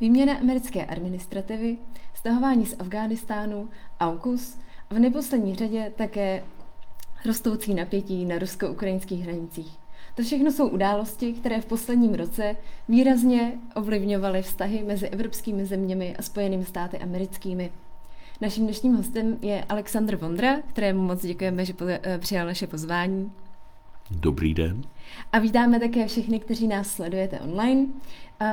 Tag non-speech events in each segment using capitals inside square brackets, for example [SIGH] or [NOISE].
výměna americké administrativy, stahování z Afghánistánu, AUKUS a v neposlední řadě také rostoucí napětí na rusko-ukrajinských hranicích. To všechno jsou události, které v posledním roce výrazně ovlivňovaly vztahy mezi evropskými zeměmi a Spojenými státy americkými. Naším dnešním hostem je Aleksandr Vondra, kterému moc děkujeme, že eh, přijal naše pozvání. Dobrý den. A vítáme také všechny, kteří nás sledujete online.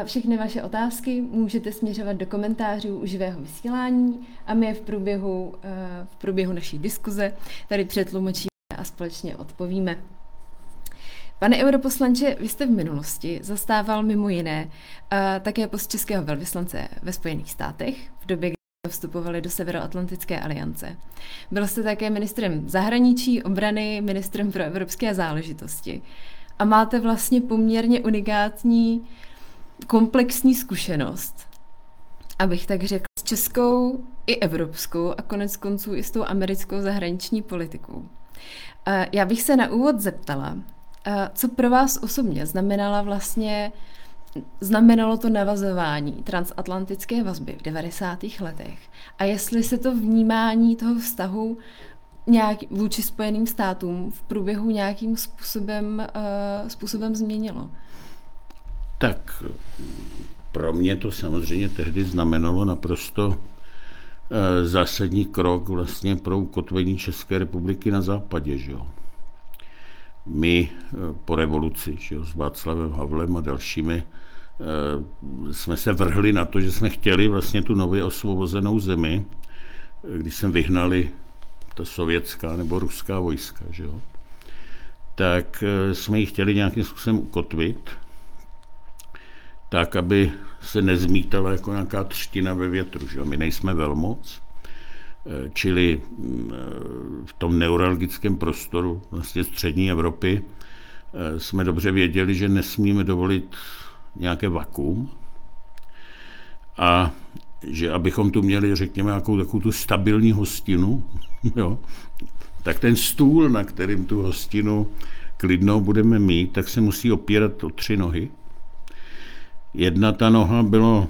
Všechny vaše otázky můžete směřovat do komentářů u živého vysílání a my je v průběhu, eh, v průběhu naší diskuze tady přetlumočíme a společně odpovíme. Pane europoslanče, vy jste v minulosti zastával mimo jiné uh, také post českého velvyslance ve Spojených státech v době, vstupovali do Severoatlantické aliance. Byl jste také ministrem zahraničí, obrany, ministrem pro evropské záležitosti. A máte vlastně poměrně unikátní komplexní zkušenost, abych tak řekl, s českou i evropskou a konec konců i s tou americkou zahraniční politikou. Já bych se na úvod zeptala, co pro vás osobně znamenala vlastně znamenalo to navazování transatlantické vazby v 90. letech a jestli se to vnímání toho vztahu nějak vůči Spojeným státům v průběhu nějakým způsobem, uh, způsobem změnilo? Tak pro mě to samozřejmě tehdy znamenalo naprosto uh, zásadní krok vlastně pro ukotvení České republiky na západě. Že jo? My uh, po revoluci že jo, s Václavem Havlem a dalšími jsme se vrhli na to, že jsme chtěli vlastně tu nově osvobozenou zemi, když jsme vyhnali ta sovětská nebo ruská vojska, že jo, tak eh, jsme ji chtěli nějakým způsobem ukotvit, tak, aby se nezmítala jako nějaká třtina ve větru. Že jo. My nejsme velmoc, eh, čili mm, eh, v tom neuralgickém prostoru vlastně střední Evropy jsme dobře věděli, že nesmíme dovolit nějaké vakuum a že abychom tu měli, řekněme, nějakou takovou tu stabilní hostinu, [LAUGHS] jo, tak ten stůl, na kterým tu hostinu klidnou budeme mít, tak se musí opírat o tři nohy. Jedna ta noha bylo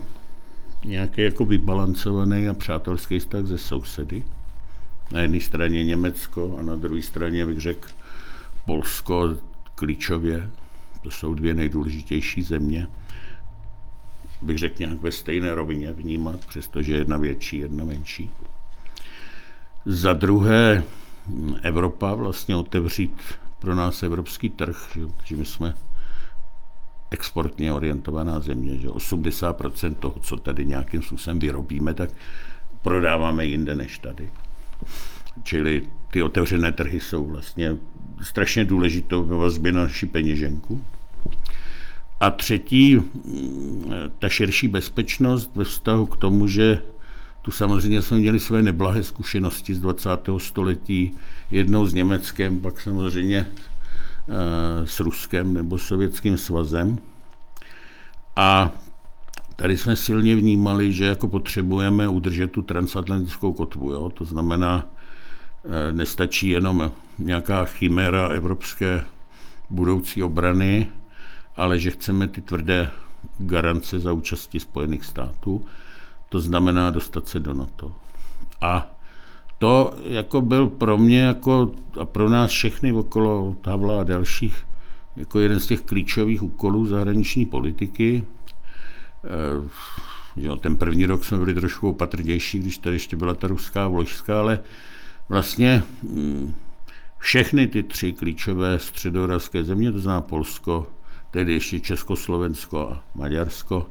nějaký jako vybalancovaný a přátelský vztah ze sousedy. Na jedné straně Německo a na druhé straně bych řekl Polsko klíčově. To jsou dvě nejdůležitější země bych řekl nějak ve stejné rovině vnímat, přestože jedna větší, jedna menší. Za druhé, Evropa vlastně otevřít pro nás evropský trh, že, my jsme exportně orientovaná země, že 80% toho, co tady nějakým způsobem vyrobíme, tak prodáváme jinde než tady. Čili ty otevřené trhy jsou vlastně strašně důležitou ve vazbě na naši peněženku. A třetí, ta širší bezpečnost ve vztahu k tomu, že tu samozřejmě jsme měli své neblahé zkušenosti z 20. století, jednou s Německem, pak samozřejmě eh, s Ruskem nebo Sovětským svazem. A tady jsme silně vnímali, že jako potřebujeme udržet tu transatlantickou kotvu. Jo? To znamená, eh, nestačí jenom nějaká chiméra evropské budoucí obrany, ale že chceme ty tvrdé garance za účasti Spojených států, to znamená dostat se do NATO. A to jako byl pro mě jako, a pro nás všechny okolo Havla a dalších jako jeden z těch klíčových úkolů zahraniční politiky. E, ten první rok jsme byli trošku opatrnější, když tady ještě byla ta ruská vojska, ale vlastně hm, všechny ty tři klíčové středorazské země, to znamená Polsko, tedy ještě Československo a Maďarsko,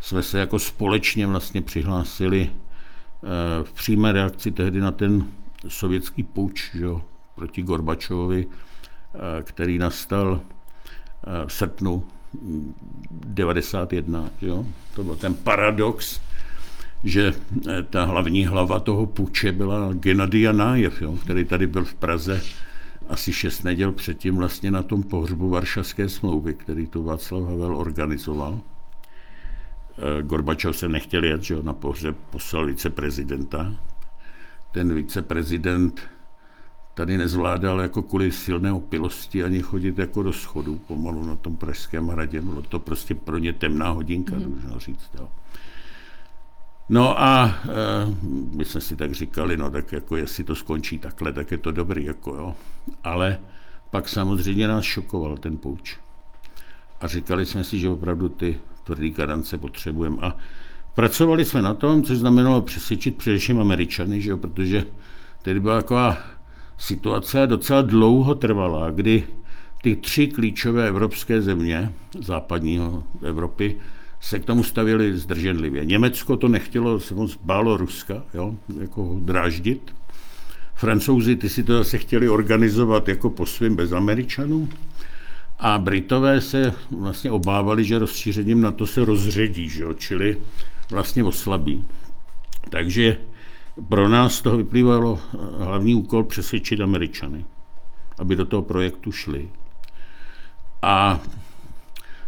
jsme se jako společně vlastně přihlásili eh, v přímé reakci tehdy na ten sovětský puč že, proti Gorbačovovi, eh, který nastal eh, v srpnu 91. Že jo? To byl ten paradox, že ta hlavní hlava toho puče byla Gennady Nájev, jo? který tady byl v Praze asi šest neděl předtím vlastně na tom pohřbu Varšavské smlouvy, který tu Václav Havel organizoval. Eh, Gorbačov se nechtěl jet, že na pohřeb poslal viceprezidenta. Ten viceprezident tady nezvládal jako kvůli silné opilosti ani chodit jako do schodu pomalu na tom Pražském hradě. Bylo to prostě pro ně temná hodinka, mm. můžu říct. Jo. No a e, my jsme si tak říkali, no tak jako jestli to skončí takhle, tak je to dobrý, jako jo. Ale pak samozřejmě nás šokoval ten pouč. A říkali jsme si, že opravdu ty tvrdý garance potřebujeme. A pracovali jsme na tom, což znamenalo přesvědčit především Američany, že jo, protože tedy byla taková situace docela dlouho trvala, kdy ty tři klíčové evropské země západního Evropy se k tomu stavili zdrženlivě. Německo to nechtělo, se moc bálo Ruska, jo, jako ho dráždit. Francouzi ty si to zase chtěli organizovat jako po svým bez Američanů. A Britové se vlastně obávali, že rozšířením na to se rozředí, že jo, čili vlastně oslabí. Takže pro nás z toho vyplývalo eh, hlavní úkol přesvědčit Američany, aby do toho projektu šli. A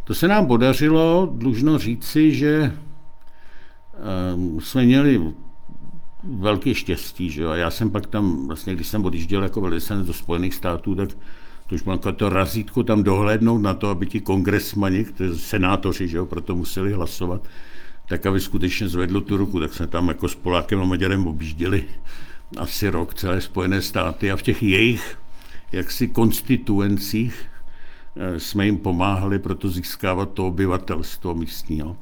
to se nám podařilo, dlužno říci, že um, jsme měli velké štěstí. Že jo? A já jsem pak tam, vlastně, když jsem odjížděl jako velvyslanec do Spojených států, tak to už bylo to razítko tam dohlédnout na to, aby ti kongresmani, kteří senátoři, že jo, proto museli hlasovat, tak aby skutečně zvedlo tu ruku, tak jsme tam jako s Polákem a Maďarem objížděli asi rok celé Spojené státy a v těch jejich jaksi konstituencích jsme jim pomáhali proto získávat to obyvatelstvo místního.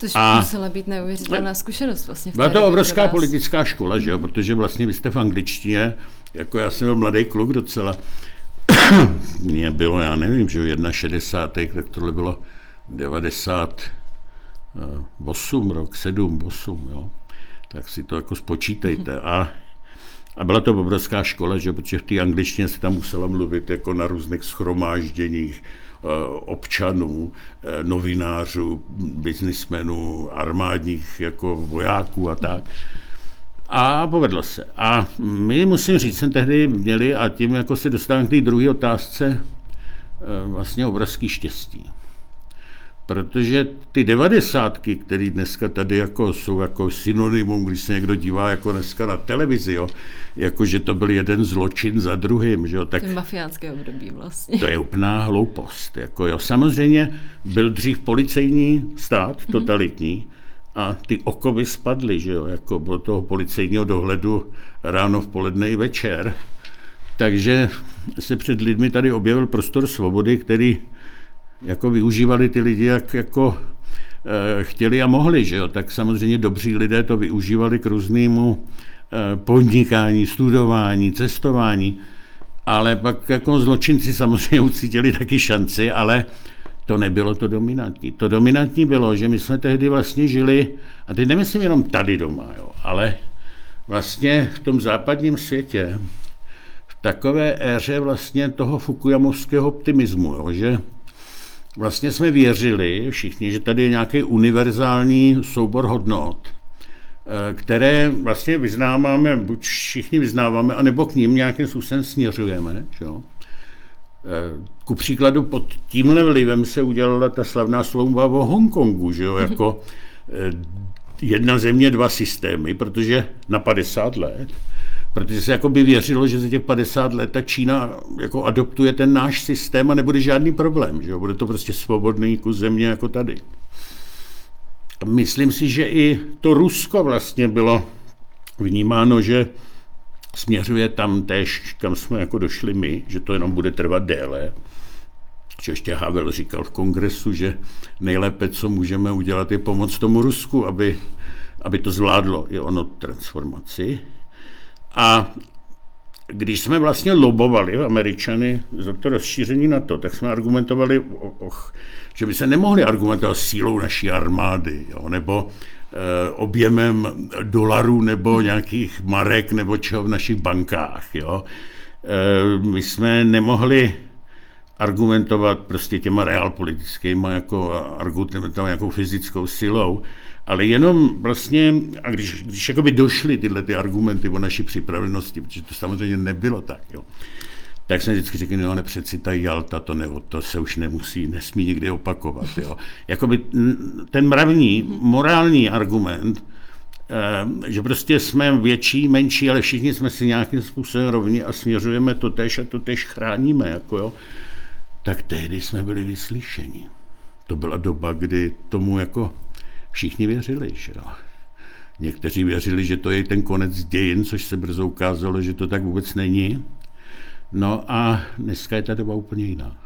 To a, musela být neuvěřitelná zkušenost vlastně. Byla to obrovská politická škola, že jo? protože vlastně vy jste v angličtině, jako já jsem byl mladý kluk docela, [COUGHS] mě bylo, já nevím, že 61. tak tohle bylo 90, 8 rok, 7, 8, jo. Tak si to jako spočítejte. A, a byla to obrovská škola, že protože v té angličtině se tam musela mluvit jako na různých schromážděních eh, občanů, eh, novinářů, biznismenů, armádních jako vojáků a tak. A povedlo se. A my, musím říct, jsme tehdy měli, a tím jako se dostávám k té druhé otázce, eh, vlastně obrovský štěstí protože ty devadesátky, které dneska tady jako jsou jako synonymum, když se někdo dívá jako dneska na televizi, jo, jako že to byl jeden zločin za druhým, že jo, tak... mafiánské období vlastně. To je úplná hloupost, jako jo. Samozřejmě byl dřív policejní stát, mhm. totalitní, a ty okovy spadly, že jo, jako bylo toho policejního dohledu ráno, v poledne i večer. Takže se před lidmi tady objevil prostor svobody, který jako využívali ty lidi, jak jako e, chtěli a mohli, že jo? tak samozřejmě dobří lidé to využívali k různému e, podnikání, studování, cestování, ale pak jako zločinci samozřejmě [LAUGHS] ucítili taky šanci, ale to nebylo to dominantní. To dominantní bylo, že my jsme tehdy vlastně žili, a teď nemyslím jenom tady doma, jo, ale vlastně v tom západním světě, v takové éře vlastně toho fukuyamovského optimismu, jo, že vlastně jsme věřili všichni, že tady je nějaký univerzální soubor hodnot, eh, které vlastně vyznáváme, buď všichni vyznáváme, anebo k ním nějakým způsobem směřujeme. Že? Eh, ku příkladu pod tímhle vlivem se udělala ta slavná slova o Hongkongu, že jo? jako eh, jedna země, dva systémy, protože na 50 let protože se jako by věřilo, že za těch 50 let ta Čína jako adoptuje ten náš systém a nebude žádný problém, že jo? bude to prostě svobodný kus země jako tady. A myslím si, že i to Rusko vlastně bylo vnímáno, že směřuje tam tež, kam jsme jako došli my, že to jenom bude trvat déle. Že ještě Havel říkal v kongresu, že nejlépe, co můžeme udělat, je pomoct tomu Rusku, aby, aby to zvládlo i ono transformaci. A když jsme vlastně lobovali Američany za to rozšíření na to, tak jsme argumentovali, och, že by se nemohli argumentovat sílou naší armády, jo, nebo e, objemem dolarů nebo nějakých marek nebo čeho v našich bankách. Jo. E, my jsme nemohli argumentovat prostě těma realpolitickými jako argumentovat nějakou fyzickou silou, ale jenom vlastně, a když, když jakoby došly tyhle ty argumenty o naší připravenosti, protože to samozřejmě nebylo tak, jo, tak jsem vždycky řekl, no ale přeci ta Jalta, to, ne, to se už nemusí, nesmí nikdy opakovat. Jo. Jakoby ten mravní, morální argument Eh, že prostě jsme větší, menší, ale všichni jsme si nějakým způsobem rovni a směřujeme to tež a to tež chráníme. Jako jo. Tak tehdy jsme byli vyslyšeni. To byla doba, kdy tomu jako všichni věřili. Že jo. Někteří věřili, že to je ten konec dějin, což se brzo ukázalo, že to tak vůbec není. No a dneska je ta doba úplně jiná.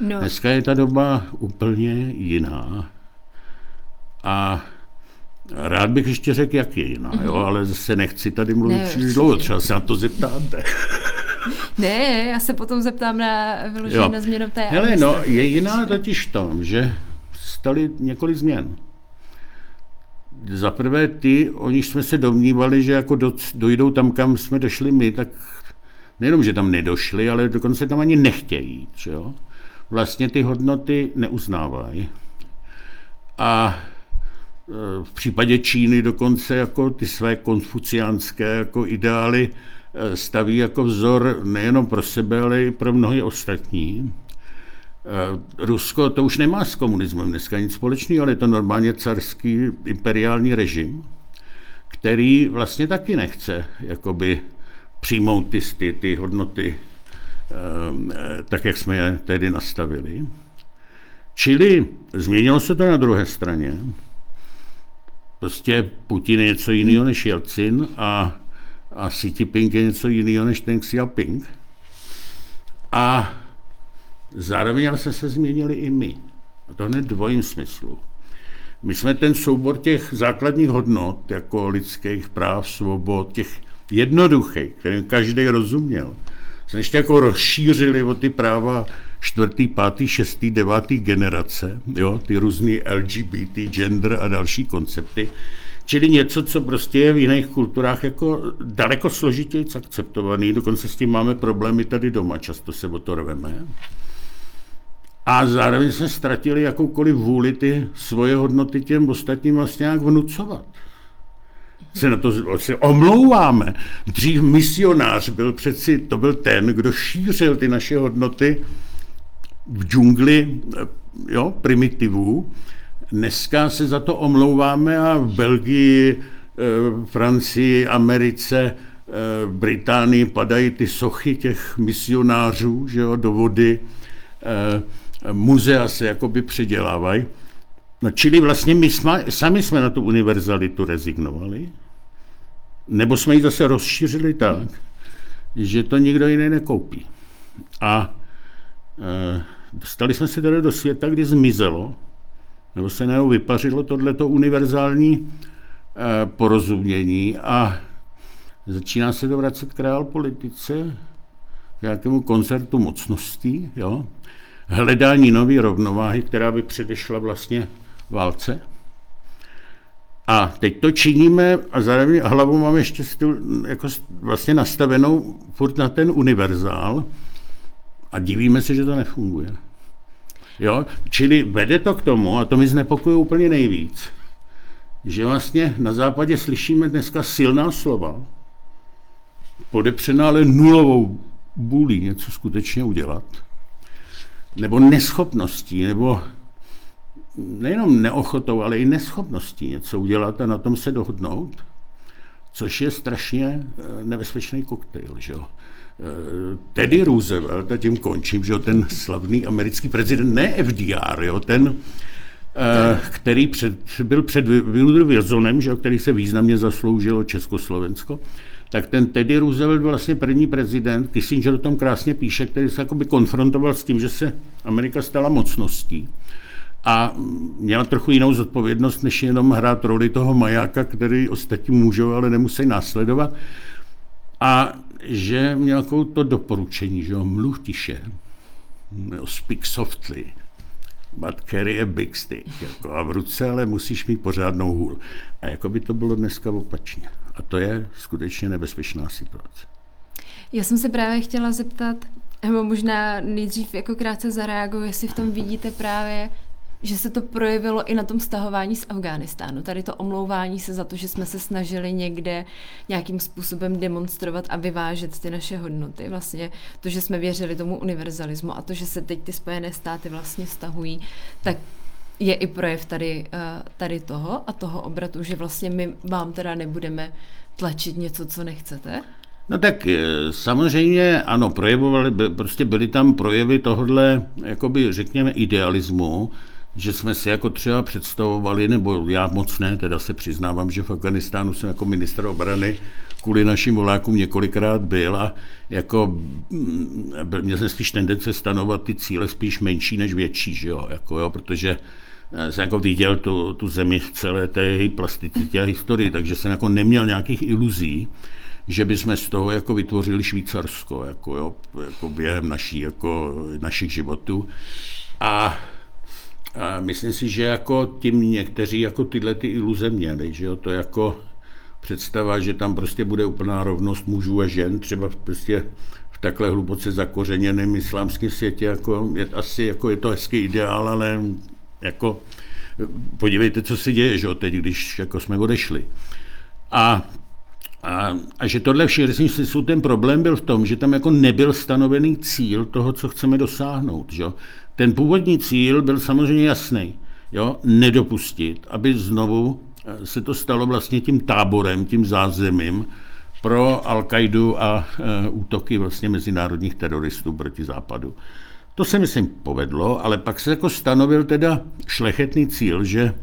No. Dneska je ta doba úplně jiná. A rád bych ještě řekl, jak je jiná, jo, mhm. ale zase nechci tady mluvit ne, příliš dlouho, třeba se na to zeptáte. [LAUGHS] Ne, já se potom zeptám na vyložení na změnu té Hele, no, je jiná totiž tom, že stali několik změn. Za prvé ty, o nich jsme se domnívali, že jako do, dojdou tam, kam jsme došli my, tak nejenom, že tam nedošli, ale dokonce tam ani nechtějí. Že jo? Vlastně ty hodnoty neuznávají. A e, v případě Číny dokonce jako ty své konfuciánské jako ideály e, staví jako vzor nejenom pro sebe, ale i pro mnohé ostatní. E, Rusko to už nemá s komunismem dneska nic společného, ale je to normálně carský imperiální režim, který vlastně taky nechce jakoby přijmout ty, ty, ty hodnoty tak, jak jsme je tedy nastavili. Čili změnilo se to na druhé straně. Prostě Putin je něco jiného než Jelcin a, a Xi Jinping je něco jiného než ten Xi Jinping. A zároveň ale se, se změnili i my. A to hned dvojím smyslu. My jsme ten soubor těch základních hodnot, jako lidských práv, svobod, těch jednoduchých, kterým každý rozuměl, jsme ještě jako rozšířili o ty práva čtvrtý, pátý, šestý, devátý generace, jo, ty různý LGBT, gender a další koncepty. Čili něco, co prostě je v jiných kulturách jako daleko složitěji akceptovaný, dokonce s tím máme problémy tady doma, často se o to rveme. A zároveň jsme ztratili jakoukoliv vůli ty svoje hodnoty těm ostatním vlastně nějak vnucovat se na to se omlouváme. Dřív misionář byl přeci, to byl ten, kdo šířil ty naše hodnoty v džungli jo, primitivů. Dneska se za to omlouváme a v Belgii, eh, Francii, Americe, eh, Británii padají ty sochy těch misionářů že jo, do vody. Muzea se jakoby předělávají. No, čili vlastně my jsme, sami jsme na tu univerzalitu rezignovali, nebo jsme ji zase rozšířili tak, že to nikdo jiný nekoupí. A e, dostali jsme se tedy do světa, kdy zmizelo, nebo se najednou vypařilo tohleto univerzální e, porozumění a začíná se to vracet k politice, k nějakému koncertu mocností, jo? Hledání nové rovnováhy, která by předešla vlastně válce. A teď to činíme a zároveň hlavu mám ještě styl, jako vlastně nastavenou furt na ten univerzál a divíme se, že to nefunguje. Jo? Čili vede to k tomu, a to mi znepokuje úplně nejvíc, že vlastně na západě slyšíme dneska silná slova, podepřená ale nulovou bůlí něco skutečně udělat, nebo neschopností, nebo nejenom neochotou, ale i neschopností něco udělat a na tom se dohodnout, což je strašně eh, nebezpečný koktejl. Že jo? Eh, Teddy Roosevelt, a tím končím, že jo, ten slavný americký prezident, ne FDR, jo, ten, eh, který před, byl před Wilsonem, že který se významně zasloužilo Československo, tak ten Teddy Roosevelt byl vlastně první prezident, Kissinger o tom krásně píše, který se jakoby konfrontoval s tím, že se Amerika stala mocností a měla trochu jinou zodpovědnost, než jenom hrát roli toho majáka, který ostatní můžou, ale nemusí následovat. A že měl jako to doporučení, že jo, mluv tiše, speak softly, but carry a big stick, jako a v ruce ale musíš mít pořádnou hůl. A jako by to bylo dneska opačně. A to je skutečně nebezpečná situace. Já jsem se právě chtěla zeptat, nebo možná nejdřív jako krátce zareaguju, jestli v tom vidíte právě že se to projevilo i na tom stahování z Afghánistánu. Tady to omlouvání se za to, že jsme se snažili někde nějakým způsobem demonstrovat a vyvážet ty naše hodnoty. Vlastně to, že jsme věřili tomu univerzalismu a to, že se teď ty Spojené státy vlastně stahují, tak je i projev tady, eh, tady toho a toho obratu, že vlastně my vám teda nebudeme tlačit něco, co nechcete? No tak eh, samozřejmě ano, projevovali, prostě byly tam projevy tohle, jakoby řekněme, idealismu, že jsme si jako třeba představovali, nebo já moc ne, teda se přiznávám, že v Afganistánu jsem jako ministr obrany kvůli našim volákům několikrát byl a jako mm, měl jsem spíš tendence stanovat ty cíle spíš menší než větší, že jo, jako jo, protože jsem jako viděl tu, tu zemi v celé té plasticitě a historii, takže jsem jako neměl nějakých iluzí, že bychom z toho jako vytvořili Švýcarsko jako, jo, jako během naší, jako, našich životů. A, a myslím si, že jako tím někteří jako tyhle ty iluze měli, že jo, to jako představa, že tam prostě bude úplná rovnost mužů a žen, třeba prostě v takhle hluboce zakořeněném islámském světě, jako je, asi jako je to hezký ideál, ale jako podívejte, co se děje, že teď, když jako jsme odešli. A a, a že tohle všechny smyslu ten problém byl v tom, že tam jako nebyl stanovený cíl toho, co chceme dosáhnout. Že? Ten původní cíl byl samozřejmě jasný. Jo? Nedopustit, aby znovu eh, se to stalo vlastně tím táborem, tím zázemím pro Al-Qaidu a e, útoky vlastně mezinárodních teroristů proti západu. To se myslím povedlo, ale pak se jako stanovil teda šlechetný cíl, že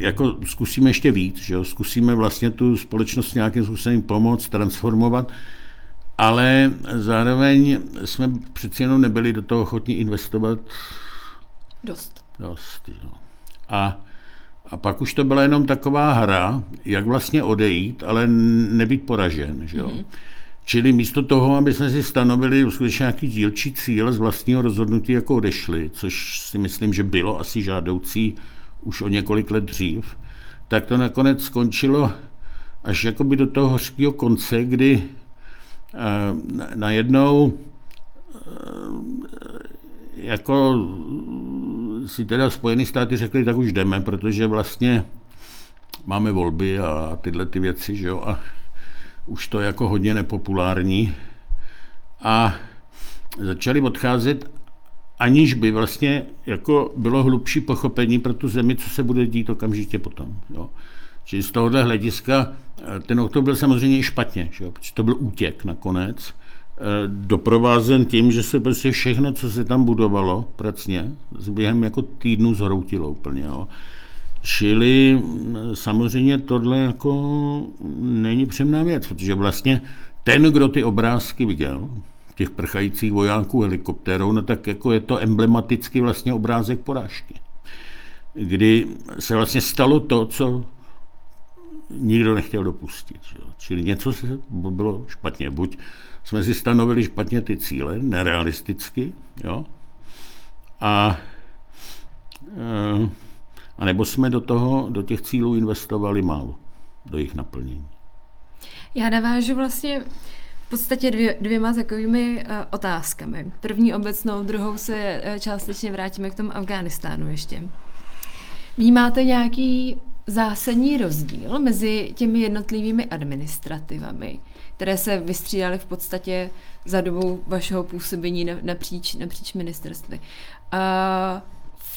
jako zkusíme ještě víc, že jo? zkusíme vlastně tu společnost nějakým způsobem pomoct, transformovat, ale zároveň jsme přeci jenom nebyli do toho ochotní investovat dost. Dost, jo. A, a pak už to byla jenom taková hra, jak vlastně odejít, ale nebýt poražen. Že jo? Mm-hmm. Čili místo toho, aby jsme si stanovili skutečně nějaký dílčí cíl z vlastního rozhodnutí, jako odešli, což si myslím, že bylo asi žádoucí už o několik let dřív, tak to nakonec skončilo až jakoby do toho hořkého konce, kdy eh, najednou eh, jako si teda Spojené státy řekli, tak už jdeme, protože vlastně máme volby a tyhle ty věci, že jo, a už to jako hodně nepopulární. A začali odcházet aniž by vlastně jako bylo hlubší pochopení pro tu zemi, co se bude dít okamžitě potom. Jo. Čili z tohohle hlediska eh, ten oktober byl samozřejmě špatně, že jo, protože to byl útěk nakonec, eh, doprovázen tím, že se prostě všechno, co se tam budovalo pracně, během jako týdnu zhroutilo úplně. Jo. Čili mm, samozřejmě tohle jako není přemná věc, protože vlastně ten, kdo ty obrázky viděl, těch prchajících vojáků helikoptérou, no tak jako je to emblematický vlastně obrázek porážky. Kdy se vlastně stalo to, co nikdo nechtěl dopustit. Že? Čili něco se bylo špatně. Buď jsme si stanovili špatně ty cíle, nerealisticky, jo? A, eh, a nebo jsme do, toho, do těch cílů investovali málo, do jejich naplnění. Já navážu vlastně v podstatě dvě, dvěma takovými uh, otázkami. První obecnou, druhou se uh, částečně vrátíme k tomu Afghánistánu ještě. Vnímáte nějaký zásadní rozdíl mezi těmi jednotlivými administrativami, které se vystřídaly v podstatě za dobu vašeho působení napříč, napříč ministerstvy? Uh,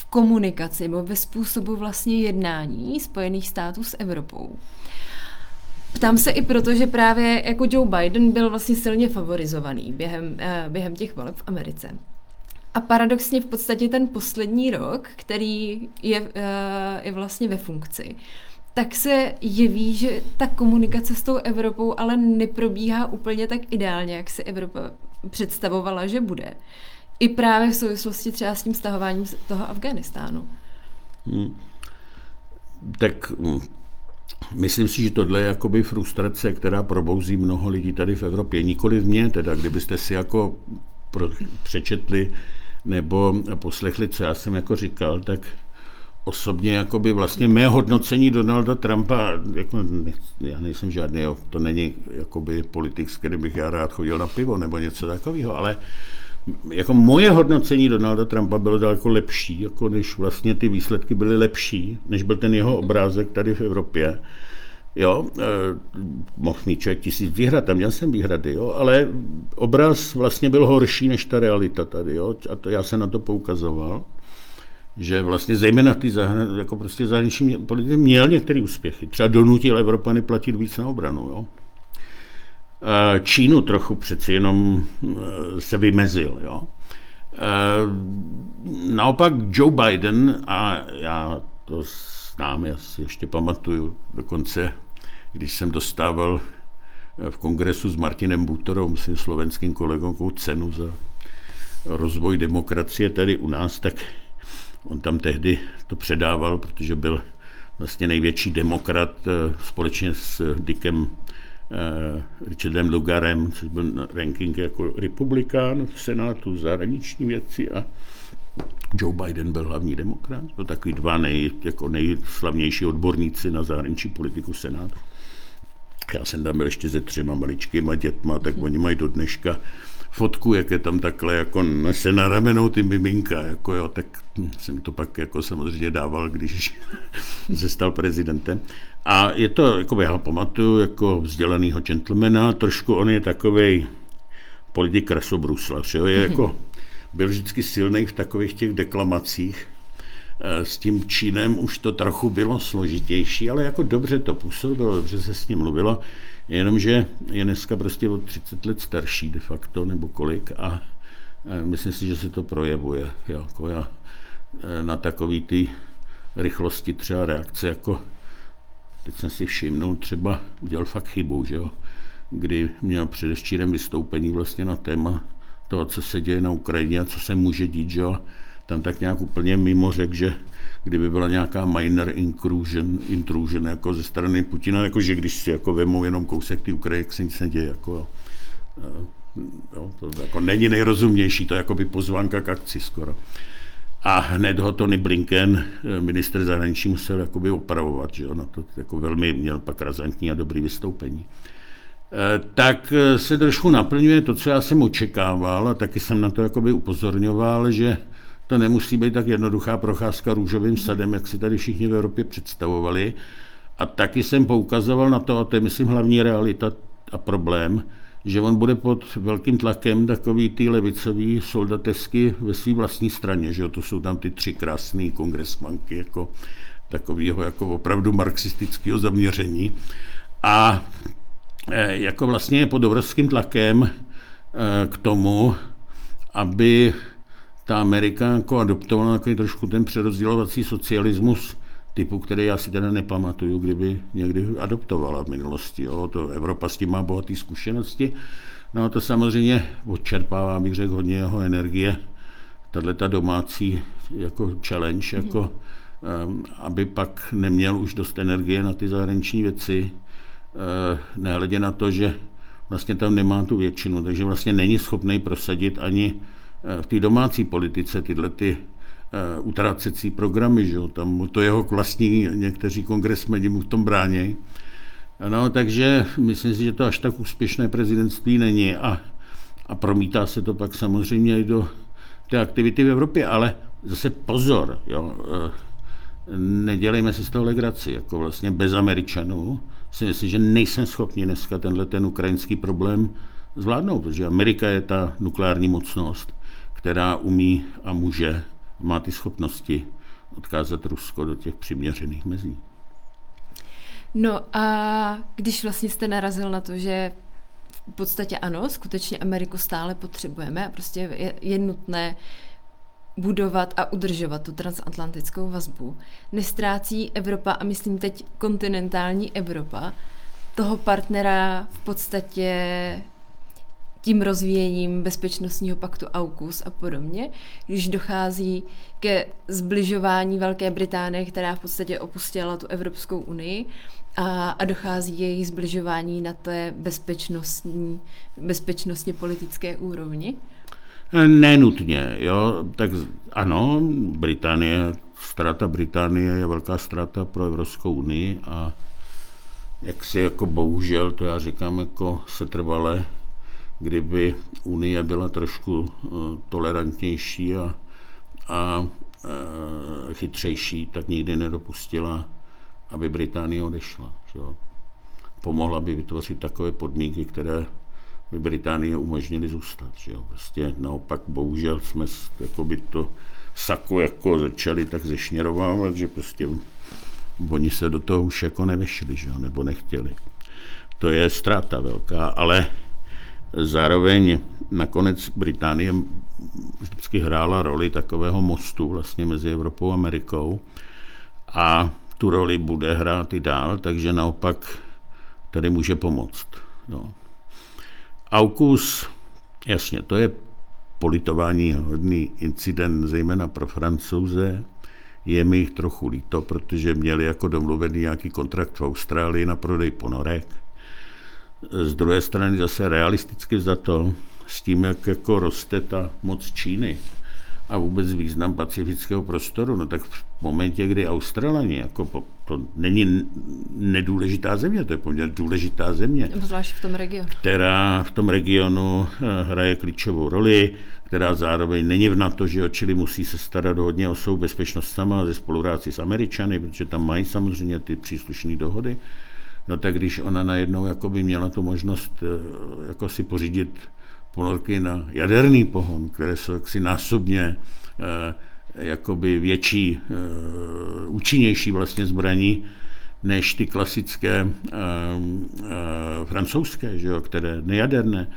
komunikaci nebo ve způsobu vlastně jednání Spojených států s Evropou. Ptám se i proto, že právě jako Joe Biden byl vlastně silně favorizovaný během, eh, během těch voleb v Americe. A paradoxně v podstatě ten poslední rok, který je, eh, je vlastně ve funkci, tak se jeví, že ta komunikace s tou Evropou ale neprobíhá úplně tak ideálně, jak si Evropa představovala, že bude. I právě v souvislosti třeba s tím stahováním toho Afganistánu. Hmm. Tak hm, Myslím si, že tohle je jakoby frustrace, která probouzí mnoho lidí tady v Evropě. Nikoli v mě, teda kdybyste si jako pro, přečetli nebo poslechli, co já jsem jako říkal, tak osobně jakoby vlastně mé hodnocení Donalda Trumpa, jako, já nejsem žádný, jo, to není jakoby politik, s kterým bych já rád chodil na pivo nebo něco takového, ale jako moje hodnocení Donalda Trumpa bylo daleko lepší, jako než vlastně ty výsledky byly lepší, než byl ten jeho obrázek tady v Evropě. Jo, eh, mohl mít člověk tisíc výhrad, a měl jsem výhrady, jo, ale obraz vlastně byl horší než ta realita tady, jo, a to já jsem na to poukazoval, že vlastně zejména ty zahrani, jako prostě zahraniční politiky měl některé úspěchy. Třeba donutil Evropany platit víc na obranu. Jo? Čínu trochu přeci jenom eh, se vymezil. Jo? Eh, naopak Joe Biden, a já to znám, já si ještě pamatuju, dokonce když jsem dostával v kongresu s Martinem Butorou, myslím slovenským kolegou, cenu za rozvoj demokracie tady u nás, tak on tam tehdy to předával, protože byl vlastně největší demokrat eh, společně s Dickem eh, Richardem Lugarem, což byl ranking jako republikán v Senátu zahraniční věci a Joe Biden byl hlavní demokrat. To takový dva nej, jako nejslavnější odborníci na zahraniční politiku Senátu. Já jsem tam byl ještě se třema maličkýma dětma, tak oni mají do dneška fotku, jak je tam takhle jako nese na ramenou ty miminka, jako jo, tak jsem to pak jako samozřejmě dával, když [LAUGHS] se stal prezidentem. A je to, jako já ho pamatuju, jako vzdělanýho gentlemana, trošku on je takový politik krasobrusla, že jo, je jako, byl vždycky silný v takových těch deklamacích, Eh, s tím Čínem už to trochu bylo složitější, ale jako dobře to působilo, dobře se s ním mluvilo, jenomže je dneska prostě o 30 let starší de facto, nebo kolik, a eh, myslím si, že se to projevuje. Jako já, eh, na takový ty rychlosti třeba reakce, jako teď jsem si všimnul, třeba udělal fakt chybu, že jo, kdy měl předevčírem vystoupení vlastně na téma toho, co se děje na Ukrajině a co se může dít, že jo, tam tak nějak úplně mimo řekl, že kdyby byla nějaká minor intrusion, intrusion jako ze strany Putina, jako že když si jako vemou jenom kousek ty Ukrajiny, jak se nic neděje. Jako, jo, to jako není nejrozumnější, to je jako by pozvánka k akci skoro. A hned ho Tony Blinken, minister zahraničí, musel jakoby opravovat, že na to jako velmi měl pak razantní a dobrý vystoupení. E, tak se trošku naplňuje to, co já jsem očekával a taky jsem na to jakoby upozorňoval, že to nemusí být tak jednoduchá procházka růžovým sadem, jak si tady všichni v Evropě představovali. A taky jsem poukazoval na to, a to je myslím hlavní realita a problém, že on bude pod velkým tlakem takový ty levicový soldatesky ve své vlastní straně, že jo? to jsou tam ty tři krásné kongresmanky, jako takového jako opravdu marxistického zaměření. A e, jako vlastně je pod obrovským tlakem e, k tomu, aby ta Amerika jako adoptovala takový trošku ten přerozdělovací socialismus typu, který já si teda nepamatuju, kdyby někdy adoptovala v minulosti. Jo. To Evropa s tím má bohaté zkušenosti. No a to samozřejmě odčerpává, bych řekl, hodně jeho energie. Tahle ta domácí jako challenge, jako, um, aby pak neměl už dost energie na ty zahraniční věci, uh, nehledě na to, že vlastně tam nemá tu většinu, takže vlastně není schopný prosadit ani v té domácí politice tyhle ty utrácecí programy, že? tam to jeho vlastní někteří kongresmeni mu v tom bránějí. No, takže myslím si, že to až tak úspěšné prezidentství není a, a promítá se to pak samozřejmě i do té aktivity v Evropě, ale zase pozor, jo, eh, nedělejme si z toho legraci, jako vlastně bez Američanů si myslím, že nejsem schopni dneska tenhle ten ukrajinský problém zvládnout, protože Amerika je ta nukleární mocnost která umí a může, má ty schopnosti odkázat Rusko do těch přiměřených mezí. No a když vlastně jste narazil na to, že v podstatě ano, skutečně Ameriku stále potřebujeme a prostě je, je nutné budovat a udržovat tu transatlantickou vazbu. Nestrácí Evropa, a myslím teď kontinentální Evropa, toho partnera v podstatě tím rozvíjením bezpečnostního paktu AUKUS a podobně, když dochází ke zbližování Velké Británie, která v podstatě opustila tu Evropskou unii a, a dochází její zbližování na té bezpečnostní, bezpečnostně politické úrovni? Nenutně, jo. Tak ano, Británie, strata Británie je velká strata pro Evropskou unii a jak si jako bohužel, to já říkám jako setrvale, kdyby Unie byla trošku eh, tolerantnější a, a eh, chytřejší, tak nikdy nedopustila, aby Británie odešla. Že? Pomohla by vytvořit takové podmínky, které by Británie umožnili zůstat. Že? Prostě naopak, bohužel jsme by to sako jako začali tak zešněrovávat, že prostě oni se do toho už jako nevešli, že? nebo nechtěli. To je ztráta velká, ale zároveň nakonec Británie vždycky hrála roli takového mostu vlastně mezi Evropou a Amerikou a tu roli bude hrát i dál, takže naopak tady může pomoct. No. AUKUS, jasně, to je politování hodný incident, zejména pro francouze. Je mi jich trochu líto, protože měli jako domluvený nějaký kontrakt v Austrálii na prodej ponorek. Z druhé strany zase realisticky za to, s tím, jak jako roste ta moc Číny, a vůbec význam pacifického prostoru, no tak v momentě, kdy Australani, jako to není nedůležitá země, to je poměrně důležitá země. Zvlášť v tom regionu. Která v tom regionu eh, hraje klíčovou roli, která zároveň není v NATO, že jo, čili musí se starat hodně o svou bezpečnost sama ze spolupráci s Američany, protože tam mají samozřejmě ty příslušné dohody. No tak když ona najednou jako by měla tu možnost eh, jako si pořídit ponorky na jaderný pohon, které jsou jaksi násobně eh, jakoby větší, eh, účinnější vlastně zbraní, než ty klasické francouzské, že jo, které nejaderné,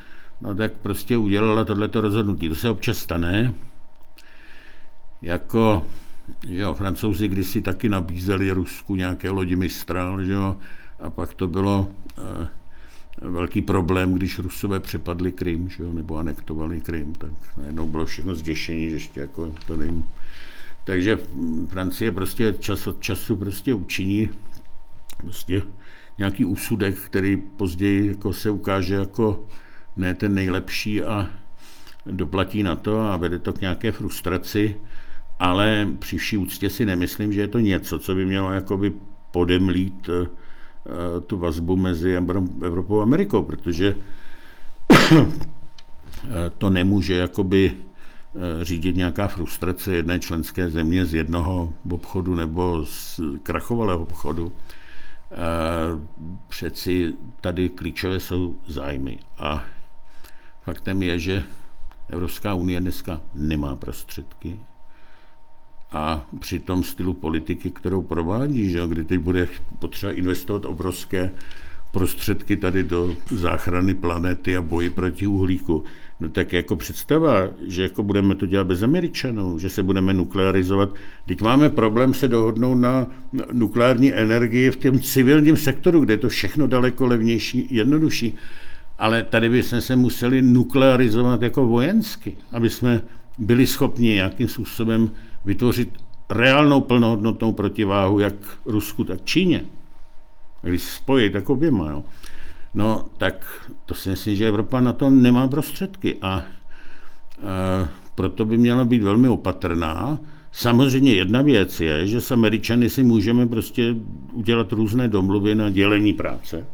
no tak prostě udělala tohleto rozhodnutí. To se občas stane. Jako, jo, francouzi kdysi taky nabízeli Rusku nějaké lodi Mistral, že jo, a pak to bylo velký problém, když Rusové přepadli Krym, že jo, nebo anektovali Krym, tak najednou bylo všechno zděšení, že ještě jako to nevím. Takže Francie prostě čas od času prostě učiní prostě nějaký úsudek, který později jako se ukáže jako ne ten nejlepší a doplatí na to a vede to k nějaké frustraci, ale při vší úctě si nemyslím, že je to něco, co by mělo jakoby podemlít eh, Eh, tu vazbu mezi Evropou a Amerikou, protože [COUGHS] eh, to nemůže jakoby eh, řídit nějaká frustrace jedné členské země z jednoho obchodu nebo z krachovalého obchodu. Přeci tady klíčové jsou zájmy. A faktem je, že Evropská unie dneska nemá prostředky a při tom stylu politiky, kterou provádí, že, kdy teď bude potřeba investovat obrovské prostředky tady do záchrany planety a boji proti uhlíku. No tak jako představa, že jako budeme to dělat bez Američanů, že se budeme nuklearizovat. Teď máme problém se dohodnout na nukleární energii v tom civilním sektoru, kde je to všechno daleko levnější, jednodušší. Ale tady bychom se museli nuklearizovat jako vojensky, aby jsme byli schopni nějakým způsobem vytvořit reálnou plnohodnotnou protiváhu jak Rusku, tak Číně. Když spojí, tak oběma. Jo. No, tak to si myslím, že Evropa na to nemá prostředky a e, proto by měla být velmi opatrná. Samozřejmě jedna věc je, že s Američany si můžeme prostě udělat různé domluvy na dělení práce.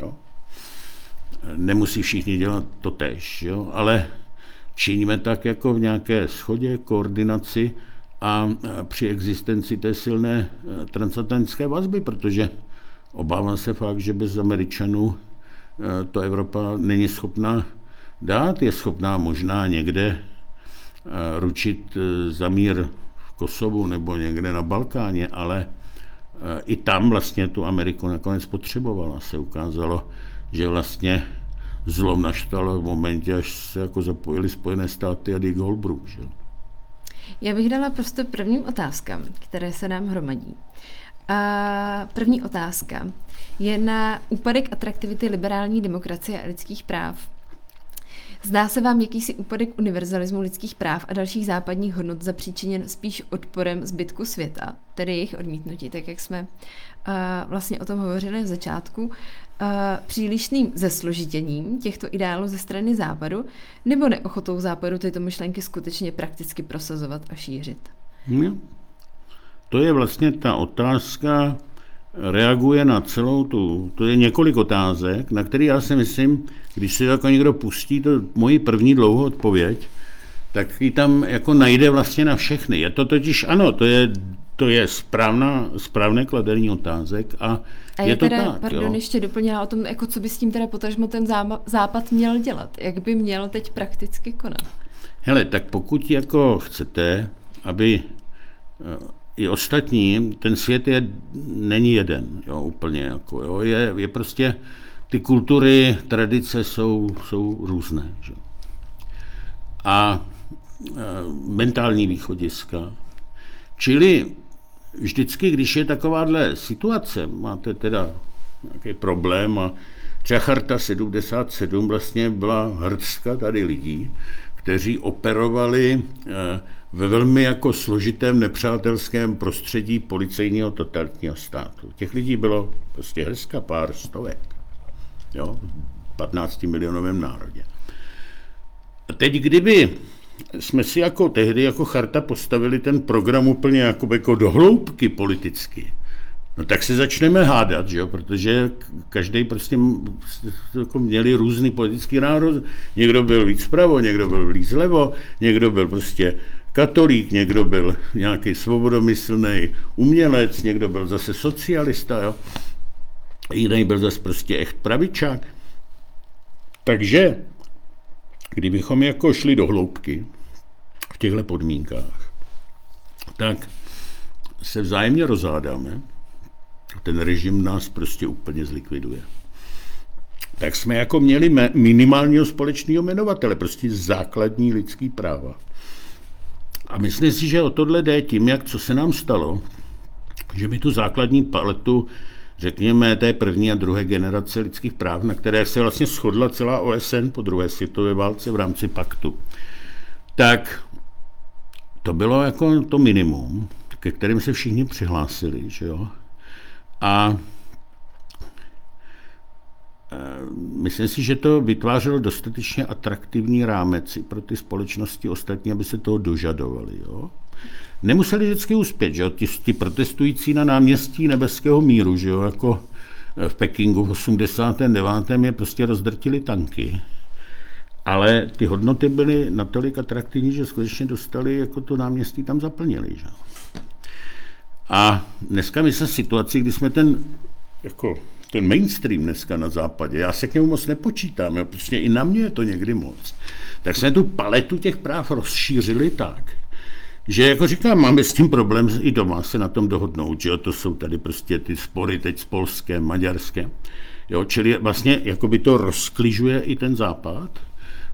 Jo. Nemusí všichni dělat to tež, jo, ale činíme tak jako v nějaké schodě, koordinaci, a při existenci té silné e, transatlantické vazby, protože obávám se fakt, že bez Američanů e, to Evropa není schopná dát, je schopná možná někde e, ručit za mír v Kosovu nebo někde na Balkáně, ale i tam vlastně tu Ameriku nakonec potřebovala. Se ukázalo, že vlastně zlom naštalo v momentě, až se jako zapojili Spojené státy a Dick Holbrooke. Že? Já bych dala prostě prvním otázkám, které se nám hromadí. A první otázka je na úpadek atraktivity liberální demokracie a lidských práv. Zdá se vám jakýsi úpadek univerzalismu lidských práv a dalších západních hodnot zapříčiněn spíš odporem zbytku světa, tedy jejich odmítnutí, tak jak jsme uh, vlastně o tom hovořili v začátku, přílišným zesložitěním těchto ideálů ze strany západu nebo neochotou západu tyto myšlenky skutečně prakticky prosazovat a šířit? No, to je vlastně ta otázka, reaguje na celou tu, to je několik otázek, na které já si myslím, když si jako někdo pustí to moji první dlouhou odpověď, tak ji tam jako najde vlastně na všechny. Je to totiž, ano, to je, to je správná, správné kladení otázek a a je, je to teda, tak, pardon, jo. ještě doplnila o tom, jako co by s tím teda potažmo ten západ měl dělat, jak by měl teď prakticky konat. Hele, tak pokud jako chcete, aby i ostatní, ten svět je, není jeden, jo, úplně jako, jo, je, je prostě, ty kultury, tradice jsou, jsou různé, že? A e, mentální východiska. Čili vždycky, když je takováhle situace, máte teda nějaký problém a třeba Charta 77 vlastně byla hrdska tady lidí, kteří operovali e, ve velmi jako složitém nepřátelském prostředí policejního totalitního státu. Těch lidí bylo prostě hezka pár stovek. Jo, 15 milionovém národě. A teď, kdyby jsme si jako tehdy, jako charta, postavili ten program úplně jako, jako do hloubky politicky, no tak se začneme hádat, že jo? protože každý prostě jako měli různý politický národ. Někdo byl víc pravo, někdo byl víc levo, někdo byl prostě katolík, někdo byl nějaký svobodomyslný umělec, někdo byl zase socialista, jo? jiný byl zase prostě echt pravičák. Takže, kdybychom jako šli do hloubky v těchto podmínkách, tak se vzájemně rozhádáme, ten režim nás prostě úplně zlikviduje. Tak jsme jako měli minimálního společného jmenovatele, prostě základní lidský práva. A myslím si, že o tohle jde tím, jak co se nám stalo, že my tu základní paletu, řekněme, té první a druhé generace lidských práv, na které se vlastně shodla celá OSN po druhé světové válce v rámci paktu, tak to bylo jako to minimum, ke kterým se všichni přihlásili, že jo? A Eh, myslím si, že to vytvářelo dostatečně atraktivní rámec pro ty společnosti ostatní, aby se toho dožadovali. Jo? Nemuseli vždycky uspět, že jo? Ti, ti protestující na náměstí nebeského míru, že jo? jako eh, v Pekingu v 89. je prostě rozdrtili tanky. Ale ty hodnoty byly natolik atraktivní, že skutečně dostali, jako to náměstí tam zaplnili. Že? A dneska my jsme v situaci, kdy jsme ten jako ten mainstream dneska na západě, já se k němu moc nepočítám, jo, prostě i na mě je to někdy moc, tak jsme tu paletu těch práv rozšířili tak, že jako říkám, máme s tím problém i doma se na tom dohodnout, že jo, to jsou tady prostě ty spory teď s Polskem, Maďarskem, jo, čili vlastně jako by to rozkližuje i ten západ,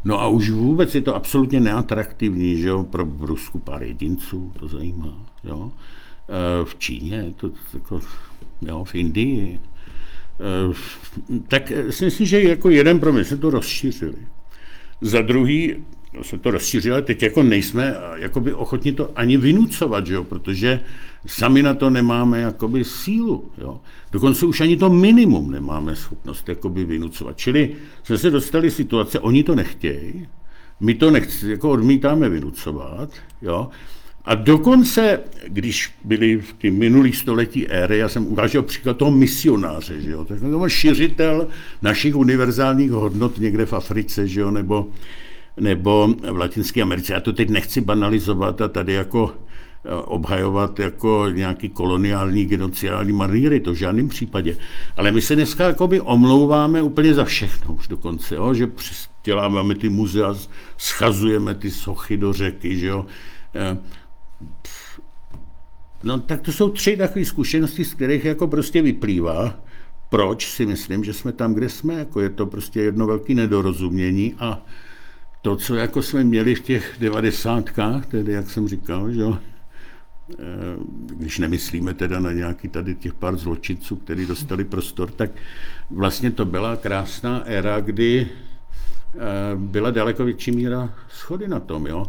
no a už vůbec je to absolutně neatraktivní, že jo, pro Rusku pár jedinců, to zajímá, jo, e, v Číně, to, to jako, jo, v Indii, Eh, tak si myslím, že jako jeden problém se to rozšířili. Za druhý se to rozšířilo, teď jako nejsme jakoby ochotni to ani vynucovat, že jo? protože sami na to nemáme jakoby sílu. Jo? Dokonce už ani to minimum nemáme schopnost jakoby vynucovat. Čili jsme se dostali situace, oni to nechtějí, my to nechci, jako odmítáme vynucovat, jo? A dokonce, když byly v ty minulých století éry, já jsem uvážel příklad toho misionáře, že jo, to byl šiřitel našich univerzálních hodnot někde v Africe, že jo, nebo, nebo v Latinské Americe. Já to teď nechci banalizovat a tady jako eh, obhajovat jako nějaký koloniální, genociální maníry, to v žádném případě. Ale my se dneska jakoby omlouváme úplně za všechno už dokonce, jo? že děláme ty muzea, schazujeme ty sochy do řeky, že jo? Eh, No tak to jsou tři takové zkušenosti, z kterých jako prostě vyplývá, proč si myslím, že jsme tam, kde jsme. Jako je to prostě jedno velké nedorozumění a to, co jako jsme měli v těch devadesátkách, tedy jak jsem říkal, že eh, když nemyslíme teda na nějaký tady těch pár zločinců, kteří dostali prostor, tak vlastně to byla krásná éra, kdy eh, byla daleko větší míra schody na tom. Jo.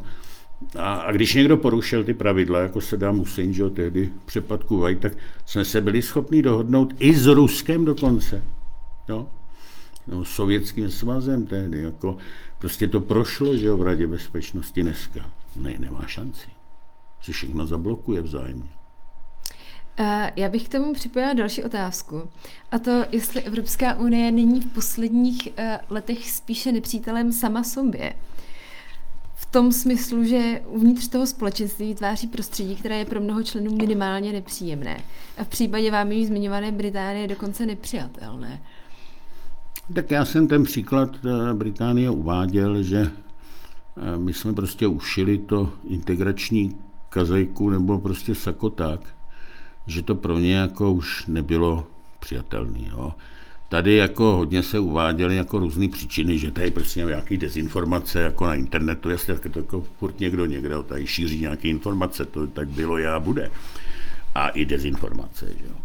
A, a když někdo porušil ty pravidla, jako se dá Hussein, že tehdy přepad tak jsme se byli schopni dohodnout i s Ruskem dokonce. Jo? No, sovětským svazem tehdy. Jako, prostě to prošlo, že v Radě bezpečnosti dneska. Ne, nemá šanci. Se všechno zablokuje vzájemně. Já bych k tomu připojila další otázku. A to, jestli Evropská unie není v posledních eh, letech spíše nepřítelem sama sobě v tom smyslu, že uvnitř toho společenství vytváří prostředí, které je pro mnoho členů minimálně nepříjemné. A v případě vámi zmiňované Británie dokonce nepřijatelné. Tak já jsem ten příklad eh, Británie uváděl, že eh, my jsme prostě ušili to integrační kazajku nebo prostě sako tak, že to pro ně jako už nebylo přijatelné. Tady jako hodně se uváděly jako různé příčiny, že tady prostě nějaký dezinformace jako na internetu, jestli tak to jako furt někdo někde tady šíří nějaké informace, to tak bylo a bude. A i dezinformace, že jo.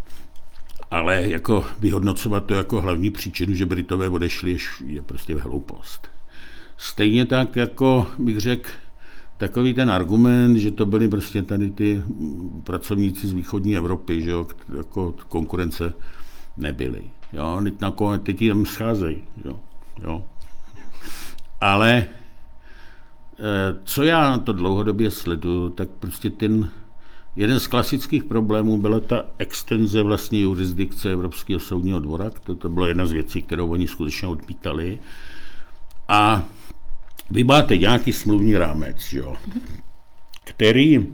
Ale jako vyhodnocovat to jako hlavní příčinu, že Britové odešli, je prostě hloupost. Stejně tak, jako bych řekl, takový ten argument, že to byli prostě tady ty pracovníci z východní Evropy, že jo, jako konkurence nebyly. Jo, teď, nakonec, teď tam scházejí. Jo, jo. Ale eh, co já na to dlouhodobě sleduju, tak prostě ten jeden z klasických problémů byla ta extenze vlastně jurisdikce Evropského soudního dvora. To, to byla jedna z věcí, kterou oni skutečně odmítali. A vy máte nějaký smluvní rámec, jo, který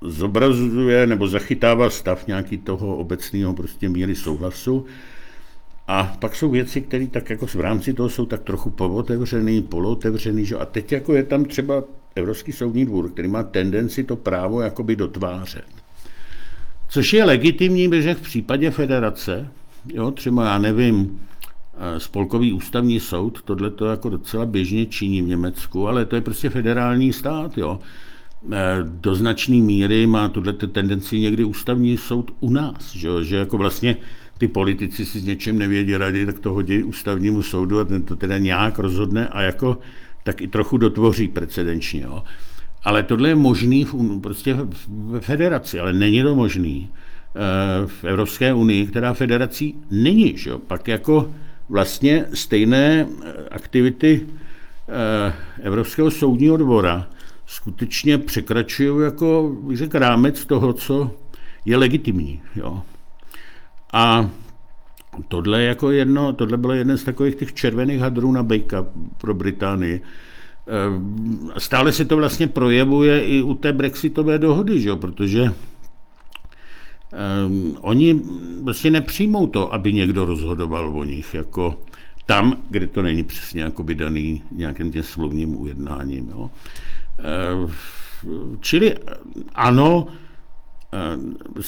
zobrazuje nebo zachytává stav nějaký toho obecného prostě míry souhlasu. A pak jsou věci, které tak jako v rámci toho jsou tak trochu povotevřený, polootevřený, že? a teď jako je tam třeba Evropský soudní dvůr, který má tendenci to právo jakoby dotvářet. Což je legitimní, že v případě federace, jo, třeba já nevím, eh, spolkový ústavní soud, tohle to jako docela běžně činí v Německu, ale to je prostě federální stát, jo. Eh, do značné míry má tuhle tendenci někdy ústavní soud u nás, že, že jako vlastně ty politici si s něčem nevědí rady, tak to hodí ústavnímu soudu a ten to teda nějak rozhodne a jako tak i trochu dotvoří precedenčně. Jo. Ale tohle je možný v, prostě v federaci, ale není to možný eh, v Evropské unii, která federací není. Že jo. Pak jako vlastně stejné eh, aktivity Evropského soudního dvora skutečně překračují jako, řekl, rámec toho, co je legitimní. Jo. A tohle, jako jedno, tohle bylo jeden z takových těch červených hadrů na bejka pro Británii. Ehm, stále se to vlastně projevuje i u té brexitové dohody, že? protože um, oni vlastně nepřijmou to, aby někdo rozhodoval o nich, jako tam, kde to není přesně jako daný nějakým tím slovním ujednáním. Jo. Ehm, čili ano,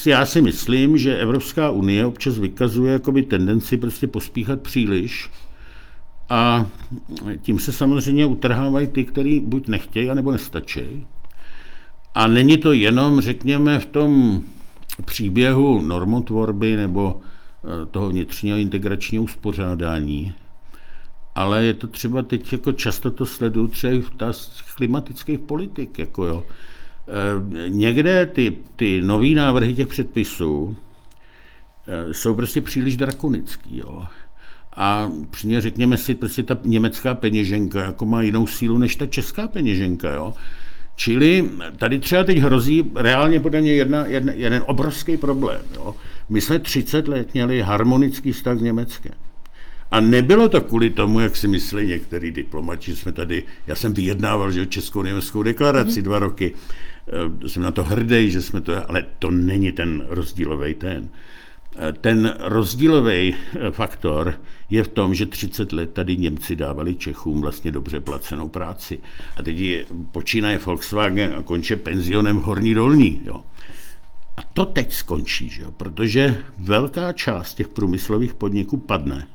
já si myslím, že Evropská unie občas vykazuje jakoby tendenci prostě pospíchat příliš a tím se samozřejmě utrhávají ty, kteří buď nechtějí, anebo nestačí. A není to jenom, řekněme, v tom příběhu normotvorby nebo eh, toho vnitřního integračního uspořádání, ale je to třeba teď jako často to sleduju třeba i v klimatických politik, jako jo. Eh, někde ty, ty nový návrhy těch předpisů eh, jsou prostě příliš drakonický. Jo. A přímě řekněme si, prostě ta německá peněženka jako má jinou sílu než ta česká peněženka. Jo. Čili tady třeba teď hrozí reálně podle mě jedna, jedna, jeden obrovský problém. Jo. My jsme 30 let měli harmonický vztah s Německem. A nebylo to kvůli tomu, jak si myslí některý diplomati, jsme tady, já jsem vyjednával že českou německou deklaraci mm-hmm. dva roky, jsem na to hrdý, že jsme to, ale to není ten rozdílový ten. Eh, ten rozdílový eh, faktor je v tom, že 30 let tady Němci dávali Čechům vlastně dobře placenou práci. A teď je, počínaje Volkswagen a končí penzionem Horní Dolní. Jo. A to teď skončí, že jo? protože velká část těch průmyslových podniků padne.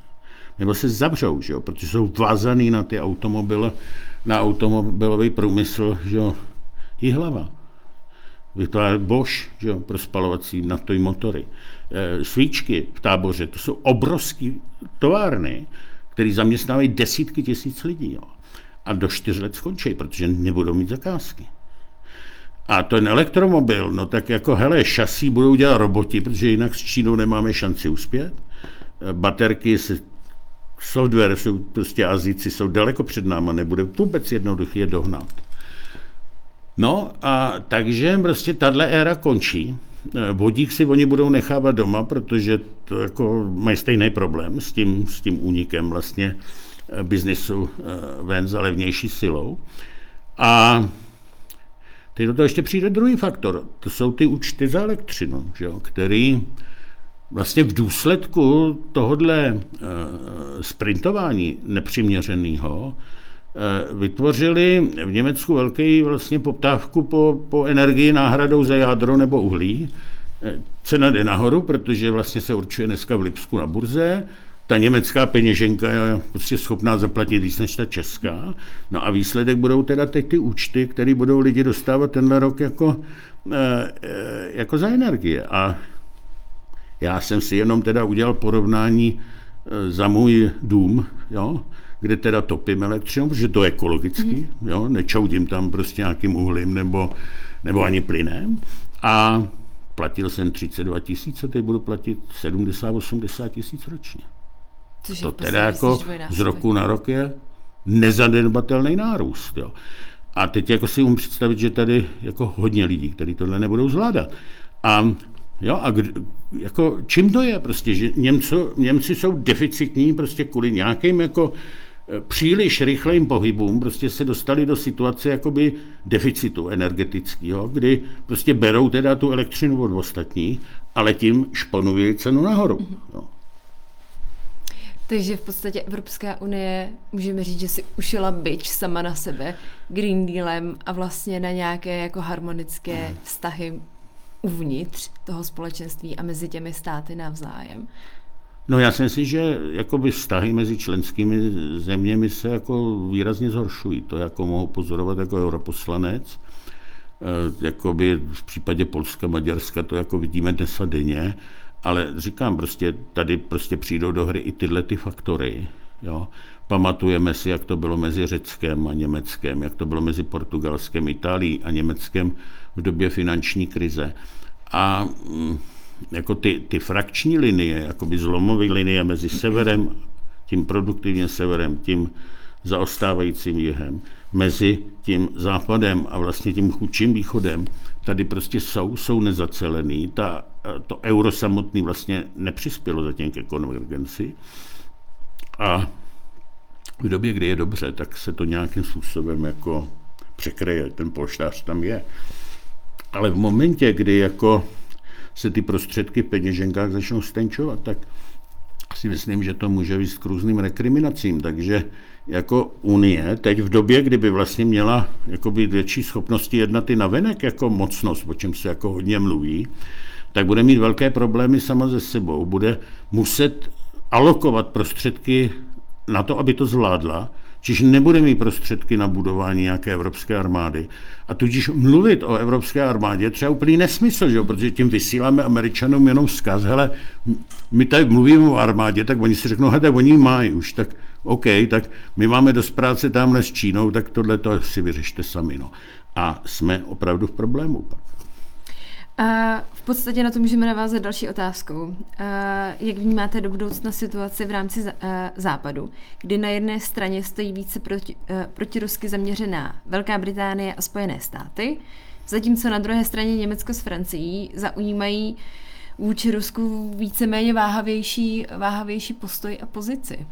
Nebo se zavřou, že jo? protože jsou vázaný na ty automobily, na automobilový průmysl, že jo? hlava vytvářet Bosch že jo, pro spalovací naftový motory. E, svíčky v táboře, to jsou obrovské továrny, které zaměstnávají desítky tisíc lidí. Jo. A do čtyř let skončí, protože nebudou mít zakázky. A ten elektromobil, no tak jako hele, šasí budou dělat roboti, protože jinak s Čínou nemáme šanci uspět. E, baterky se software jsou prostě Azíci jsou daleko před náma, nebude vůbec jednoduché je dohnat. No a takže prostě tahle éra končí. Eh, vodík si oni budou nechávat doma, protože to jako mají stejný problém s tím, s tím únikem vlastně eh, biznesu eh, ven za levnější silou. A teď do toho ještě přijde druhý faktor. To jsou ty účty za elektřinu, že jo, který vlastně v důsledku tohodle sprintování nepřiměřeného vytvořili v Německu velký vlastně poptávku po, po energii náhradou za jádro nebo uhlí. Cena jde nahoru, protože vlastně se určuje dneska v Lipsku na burze ta německá peněženka je prostě schopná zaplatit víc než ta česká. No a výsledek budou teda teď ty účty, které budou lidi dostávat tenhle rok jako, eh, eh, jako za energie. A já jsem si jenom teda udělal porovnání eh, za můj dům, jo, kde teda topím elektřinu, protože to je ekologický, mm. jo, nečoudím tam prostě nějakým uhlím nebo, nebo ani plynem. A platil jsem 32 tisíc a teď budu platit 70-80 tisíc ročně. Což to teda jako z roku na rok je nezanedbatelný nárůst. Jo. A teď jako si umím představit, že tady jako hodně lidí, kteří tohle nebudou zvládat. A Jo, a kdy, jako, čím to je prostě, že Němco, Němci jsou deficitní prostě kvůli nějakým jako příliš rychlým pohybům prostě se dostali do situace jakoby deficitu energetického, kdy prostě berou teda tu elektřinu od ostatních, ale tím šponují cenu nahoru. Mm-hmm. Jo. Takže v podstatě Evropská unie, můžeme říct, že si ušila byč sama na sebe Green Dealem a vlastně na nějaké jako harmonické vztahy uvnitř toho společenství a mezi těmi státy navzájem. No já si myslím, že jakoby vztahy mezi členskými zeměmi se jako výrazně zhoršují. To jako mohu pozorovat jako europoslanec. E, jakoby v případě Polska, Maďarska to jako vidíme dnes a denně. Ale říkám, prostě tady prostě přijdou do hry i tyhle ty faktory. Jo. Pamatujeme si, jak to bylo mezi Řeckem a Německem, jak to bylo mezi Portugalskem, Itálií a Německem v době finanční krize. A mm, jako ty, ty frakční linie, jako by zlomové linie mezi severem, tím produktivním severem, tím zaostávajícím jihem, mezi tím západem a vlastně tím chudším východem, tady prostě jsou, jsou nezacelený. Ta, to euro samotný vlastně nepřispělo zatím ke konvergenci. A v době, kdy je dobře, tak se to nějakým způsobem jako překryje, ten polštář tam je. Ale v momentě, kdy jako se ty prostředky v peněženkách začnou stenčovat, tak si myslím, že to může vést k různým rekriminacím. Takže jako Unie teď v době, kdyby vlastně měla jakoby větší schopnosti jednat i navenek jako mocnost, o čem se jako hodně mluví, tak bude mít velké problémy sama ze sebou. Bude muset alokovat prostředky na to, aby to zvládla, čiž nebude mít prostředky na budování nějaké evropské armády. A tudíž mluvit o evropské armádě je třeba úplný nesmysl, že? protože tím vysíláme američanům jenom vzkaz, hele, my tady mluvíme o armádě, tak oni si řeknou, hele, oni mají už, tak OK, tak my máme dost práce tamhle s Čínou, tak tohle to si vyřešte sami. No. A jsme opravdu v problému pak. A v podstatě na to můžeme navázat další otázkou. Jak vnímáte do budoucna situaci v rámci západu, kdy na jedné straně stojí více proti, protirusky zaměřená Velká Británie a Spojené státy, zatímco na druhé straně Německo s Francií zaujímají vůči Rusku víceméně váhavější, váhavější postoj a pozici.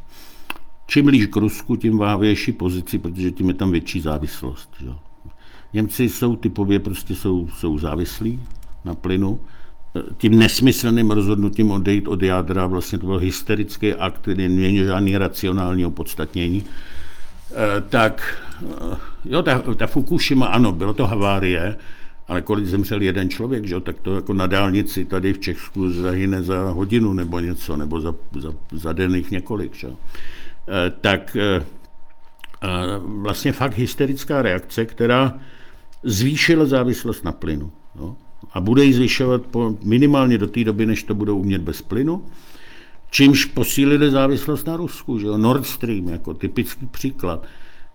Čím blíž k Rusku, tím váhavější pozici, protože tím je tam větší závislost. Jo. Němci jsou typově prostě jsou, jsou závislí na plynu. Tím nesmyslným rozhodnutím odejít od jádra, vlastně to byl hysterický akt, který není žádný racionální opodstatnění, eh, tak eh, jo, ta, ta Fukushima, ano, bylo to havárie, ale kolik zemřel jeden člověk, že? tak to jako na dálnici tady v Česku zahyne za hodinu nebo něco, nebo za, za, za den jich několik. Že? Eh, tak vlastně fakt hysterická reakce, která zvýšila závislost na plynu. Jo? A bude ji zvyšovat po, minimálně do té doby, než to budou umět bez plynu, čímž posílili závislost na Rusku, že jo? Nord Stream jako typický příklad.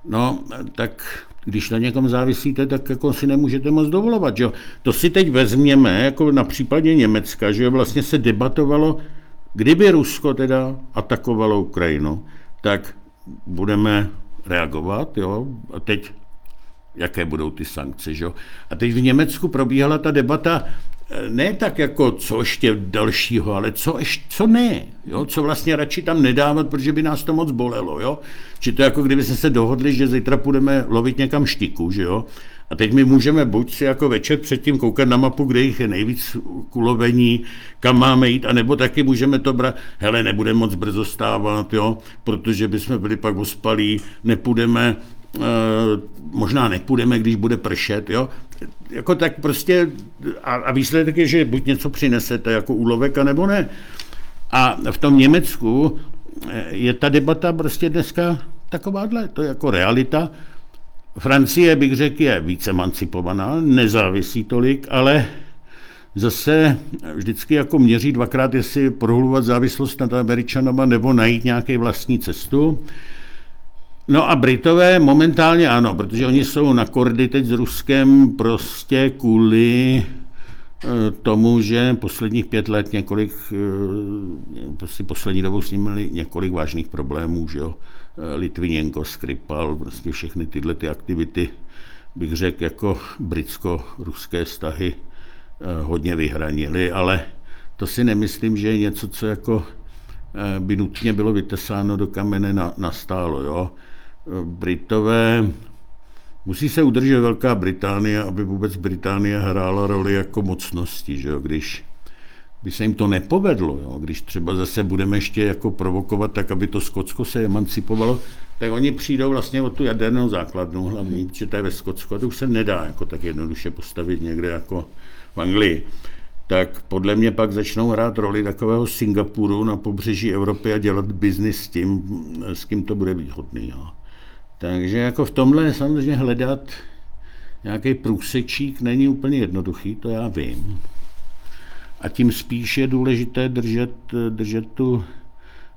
No, tak když na někom závisíte, tak jako si nemůžete moc dovolovat. Že jo? To si teď vezměme, jako na případě Německa, že jo? vlastně se debatovalo, kdyby Rusko teda atakovalo Ukrajinu, tak budeme reagovat, jo? a teď jaké budou ty sankce. Že? A teď v Německu probíhala ta debata eh, ne tak jako co ještě dalšího, ale co, ještě, co ne, jo? co vlastně radši tam nedávat, protože by nás to moc bolelo. Jo? Či to jako kdyby jsme se dohodli, že zítra půjdeme lovit někam štiku, že jo? A teď my můžeme buď si jako večer předtím koukat na mapu, kde jich je nejvíc kulovení, kam máme jít, anebo taky můžeme to brát, hele, nebudeme moc brzo stávat, jo, protože bychom byli pak ospalí, nepůjdeme možná nepůjdeme, když bude pršet, jo. Jako tak prostě, a, a výsledek je, že buď něco přinesete jako úlovek, anebo ne. A v tom Německu je ta debata prostě dneska takováhle, to je jako realita. Francie, bych řekl, je víc emancipovaná, nezávisí tolik, ale zase vždycky jako měří dvakrát, jestli prohlubovat závislost nad Američanama nebo najít nějaký vlastní cestu. No a Britové momentálně ano, protože oni jsou na kordy teď s Ruskem prostě kvůli eh, tomu, že posledních pět let několik, eh, prostě poslední dobou s ním měli několik vážných problémů, že jo. Eh, Litvinenko, Skripal, prostě všechny tyhle ty aktivity, bych řekl, jako britsko-ruské vztahy hodně vyhranili, ale to si nemyslím, že je něco, co jako by nutně bylo vytesáno do kamene na, nastálo, jo. Britové, musí se udržet Velká Británie, aby vůbec Británie hrála roli jako mocnosti, že jo? když by se jim to nepovedlo, jo? když třeba zase budeme ještě jako provokovat tak, aby to Skotsko se emancipovalo, tak oni přijdou vlastně o tu jadernou základnu hlavní, že to je ve Skotsku a to už se nedá jako tak jednoduše postavit někde jako v Anglii tak podle mě pak začnou hrát roli takového Singapuru na pobřeží Evropy a dělat biznis s tím, s kým to bude výhodný. Jo. Takže jako v tomhle samozřejmě hledat nějaký průsečík není úplně jednoduchý, to já vím. A tím spíš je důležité držet, držet tu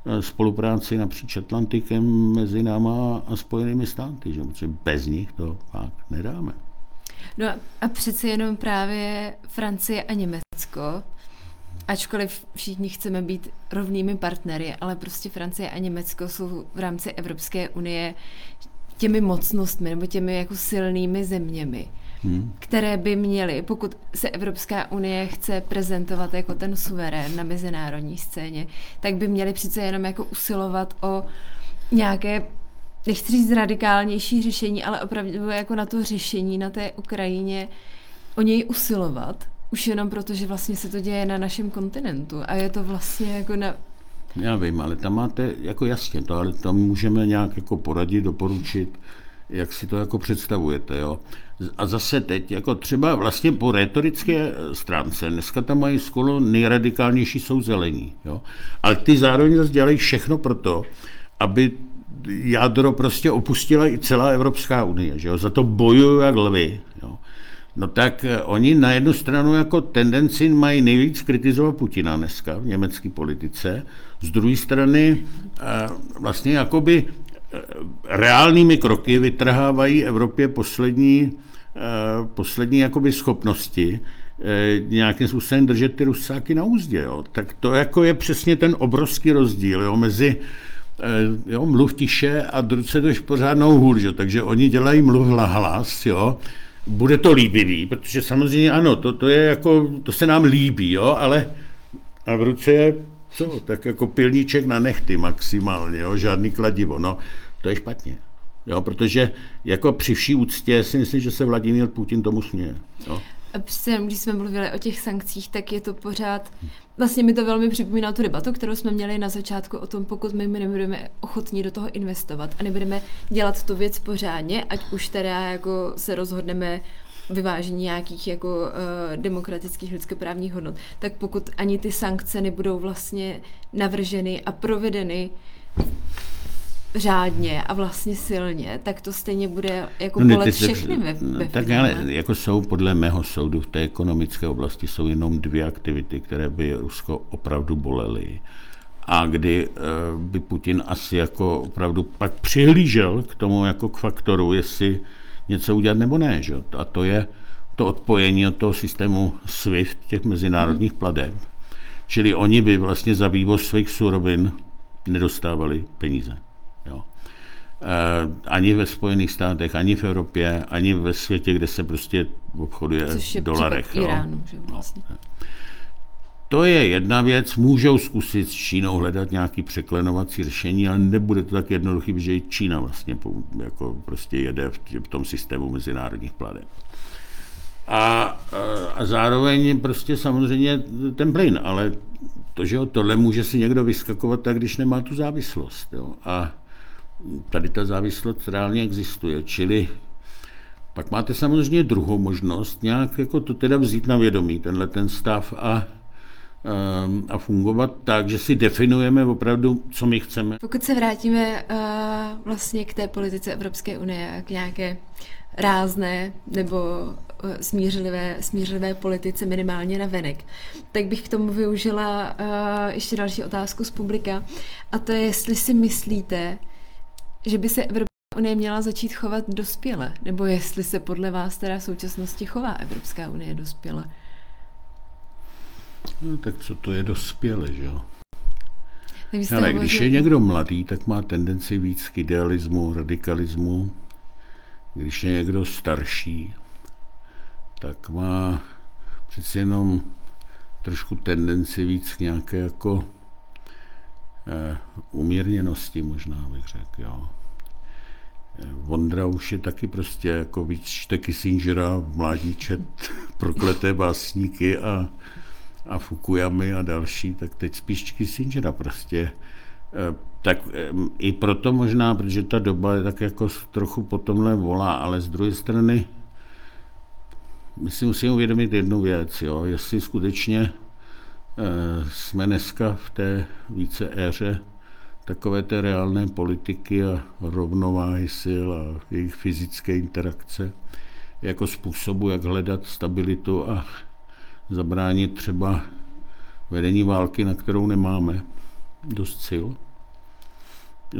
eh, spolupráci napříč Atlantikem mezi náma a Spojenými státy, že? protože bez nich to fakt nedáme. No a přeci jenom právě Francie a Německo, ačkoliv všichni chceme být rovnými partnery, ale prostě Francie a Německo jsou v rámci Evropské unie těmi mocnostmi nebo těmi jako silnými zeměmi, hmm. které by měly, pokud se Evropská unie chce prezentovat jako ten suverén na mezinárodní scéně, tak by měly přece jenom jako usilovat o nějaké nechci říct radikálnější řešení, ale opravdu jako na to řešení na té Ukrajině o něj usilovat, už jenom proto, že vlastně se to děje na našem kontinentu a je to vlastně jako na já vím, ale tam máte, jako jasně, to, ale tam můžeme nějak jako poradit, doporučit, jak si to jako představujete, jo. A zase teď, jako třeba vlastně po retorické stránce, dneska tam mají skoro nejradikálnější jsou zelení, jo. Ale ty zároveň zase dělají všechno pro to, aby jádro prostě opustila i celá Evropská unie, že jo. Za to bojují jak lvy. No tak eh, oni na jednu stranu jako tendenci mají nejvíc kritizovat Putina dneska v německé politice, z druhé strany eh, vlastně jakoby eh, reálnými kroky vytrhávají Evropě poslední, poslední jakoby schopnosti nějakým způsobem držet ty rusáky na úzdě. Jo. Tak to jako je přesně ten obrovský rozdíl jo, mezi jo, mluv tiše a druce jdeš pořádnou hůl, že? takže oni dělají mluv hlas, jo, bude to líbivý, protože samozřejmě ano, to, to je jako, to se nám líbí, jo, ale a v ruce je co, tak jako pilníček na nechty maximálně, jo, žádný kladivo, no, to je špatně. Jo, protože jako při vší úctě si myslím, že se Vladimír Putin tomu směje. Jo. A když jsme mluvili o těch sankcích, tak je to pořád, vlastně mi to velmi připomíná tu debatu, kterou jsme měli na začátku o tom, pokud my nebudeme ochotní do toho investovat a nebudeme dělat tu věc pořádně, ať už teda jako se rozhodneme vyvážení nějakých jako uh, demokratických lidskoprávních hodnot, tak pokud ani ty sankce nebudou vlastně navrženy a provedeny řádně a vlastně silně, tak to stejně bude jako no, bolet všechny ve, ve Tak ale jako jsou podle mého soudu v té ekonomické oblasti jsou jenom dvě aktivity, které by Rusko opravdu bolely a kdy uh, by Putin asi jako opravdu pak přihlížel k tomu jako k faktoru, jestli něco udělat nebo ne. Že? A to je to odpojení od toho systému SWIFT, těch mezinárodních pladeb. Čili oni by vlastně za vývoz svých surovin nedostávali peníze. Jo. E, ani ve Spojených státech, ani v Evropě, ani ve světě, kde se prostě obchoduje v dolarech. Iránu, že no. vlastně. No. To je jedna věc, můžou zkusit s Čínou hledat nějaký překlenovací řešení, ale nebude to tak jednoduchý, že i Čína vlastně jako prostě jede v tom systému mezinárodních pladeb. A, a zároveň prostě samozřejmě ten plyn, ale to, že tohle může si někdo vyskakovat tak, když nemá tu závislost. Jo. A tady ta závislost reálně existuje. Čili pak máte samozřejmě druhou možnost, nějak jako to teda vzít na vědomí, tenhle ten stav a Ehm, a fungovat tak, že si definujeme opravdu, co my chceme. Pokud se vrátíme uh, vlastně k té politice Evropské unie, k nějaké rázné nebo uh, smířlivé, smířlivé politice minimálně na venek, tak bych k tomu využila uh, ještě další otázku z publika a to je, jestli si myslíte, že by se Evropská unie měla začít chovat dospěle, nebo jestli se podle vás teda v současnosti chová Evropská unie dospěle. No, tak co to je dospělé, že jo? Ale když je někdo mladý, tak má tendenci víc k idealismu, radikalismu. Když je někdo starší, tak má přeci jenom trošku tendenci víc k nějaké jako umírněnosti, možná bych řekl, jo. Eh, Vondra už je taky prostě jako víc čte Kissingera, mládí čet [LAUGHS] prokleté básníky a a Fukuyami a další, tak teď spíš Kissingera prostě. Eh, tak eh, i proto možná, protože ta doba je tak jako trochu po tomhle volá, ale z druhé strany my si musíme uvědomit jednu věc, jo, jestli skutečně eh, jsme dneska v té více éře takové té reálné politiky a rovnováhy sil a jejich fyzické interakce jako způsobu, jak hledat stabilitu a zabránit třeba vedení války, na kterou nemáme dost sil?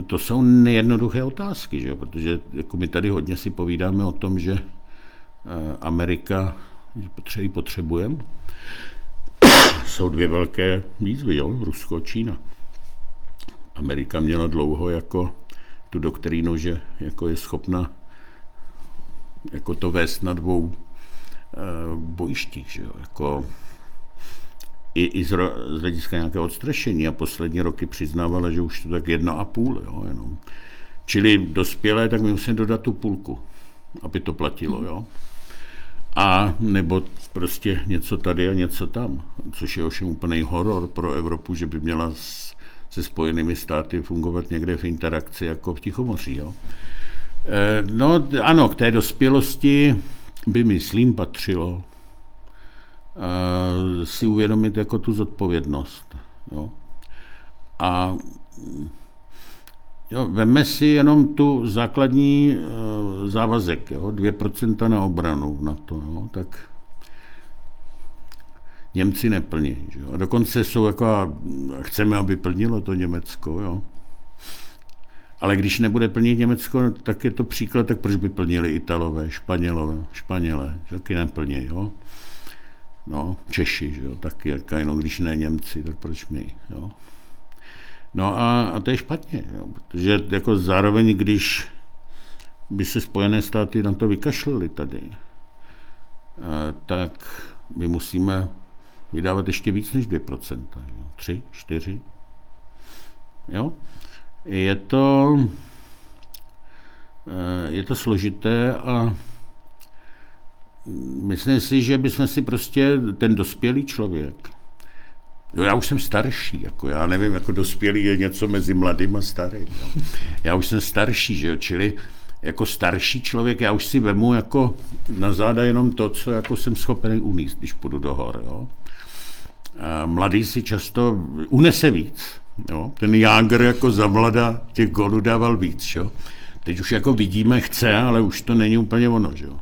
To jsou nejednoduché otázky, že? protože jako my tady hodně si povídáme o tom, že eh, Amerika, ji potřebujeme. Jsou dvě velké výzvy, jo? Rusko a Čína. Amerika měla dlouho jako tu doktrínu, že jako je schopna jako to vést na dvou Eh, bojištích, že jo, jako i, i z, z hlediska nějakého odstrašení a poslední roky přiznávala, že už to tak jedna a půl, jo, jenom. Čili dospělé, tak my musíme dodat tu půlku, aby to platilo, jo. A nebo prostě něco tady a něco tam, což je ovšem úplný horor pro Evropu, že by měla s, se spojenými státy fungovat někde v interakci jako v Tichomoří. Jo. E, no ano, k té dospělosti by, myslím, patřilo uh, si uvědomit jako tu zodpovědnost. Jo. A jo, veme si jenom tu základní uh, závazek, jo, 2% na obranu na to, jo, tak Němci neplní. Že jo. A dokonce jsou jako, chceme, aby plnilo to Německo. Jo. Ale když nebude plnit Německo, tak je to příklad, tak proč by plnili Italové, Španělové, Španělé, taky neplní, jo. No, Češi, že jo, taky, jak jenom když ne Němci, tak proč my, jo. No a, a to je špatně, jo, protože jako zároveň, když by se Spojené státy na to vykašlili tady, eh, tak my musíme vydávat ještě víc než 2%, jo. 3, 4, jo. Je to, eh, je to složité a myslím si, že bychom si prostě ten dospělý člověk, Jo, já už jsem starší, jako já nevím, jako dospělý je něco mezi mladým a starým. Jo. Já už jsem starší, že jo, čili jako starší člověk, já už si vemu jako na záda jenom to, co jako jsem schopen uníst, když půjdu do hor. Jo. A mladý si často unese víc, Jo? Ten Jágr jako za mlada těch golů dával víc. Jo? Teď už jako vidíme, chce, ale už to není úplně ono. Jo?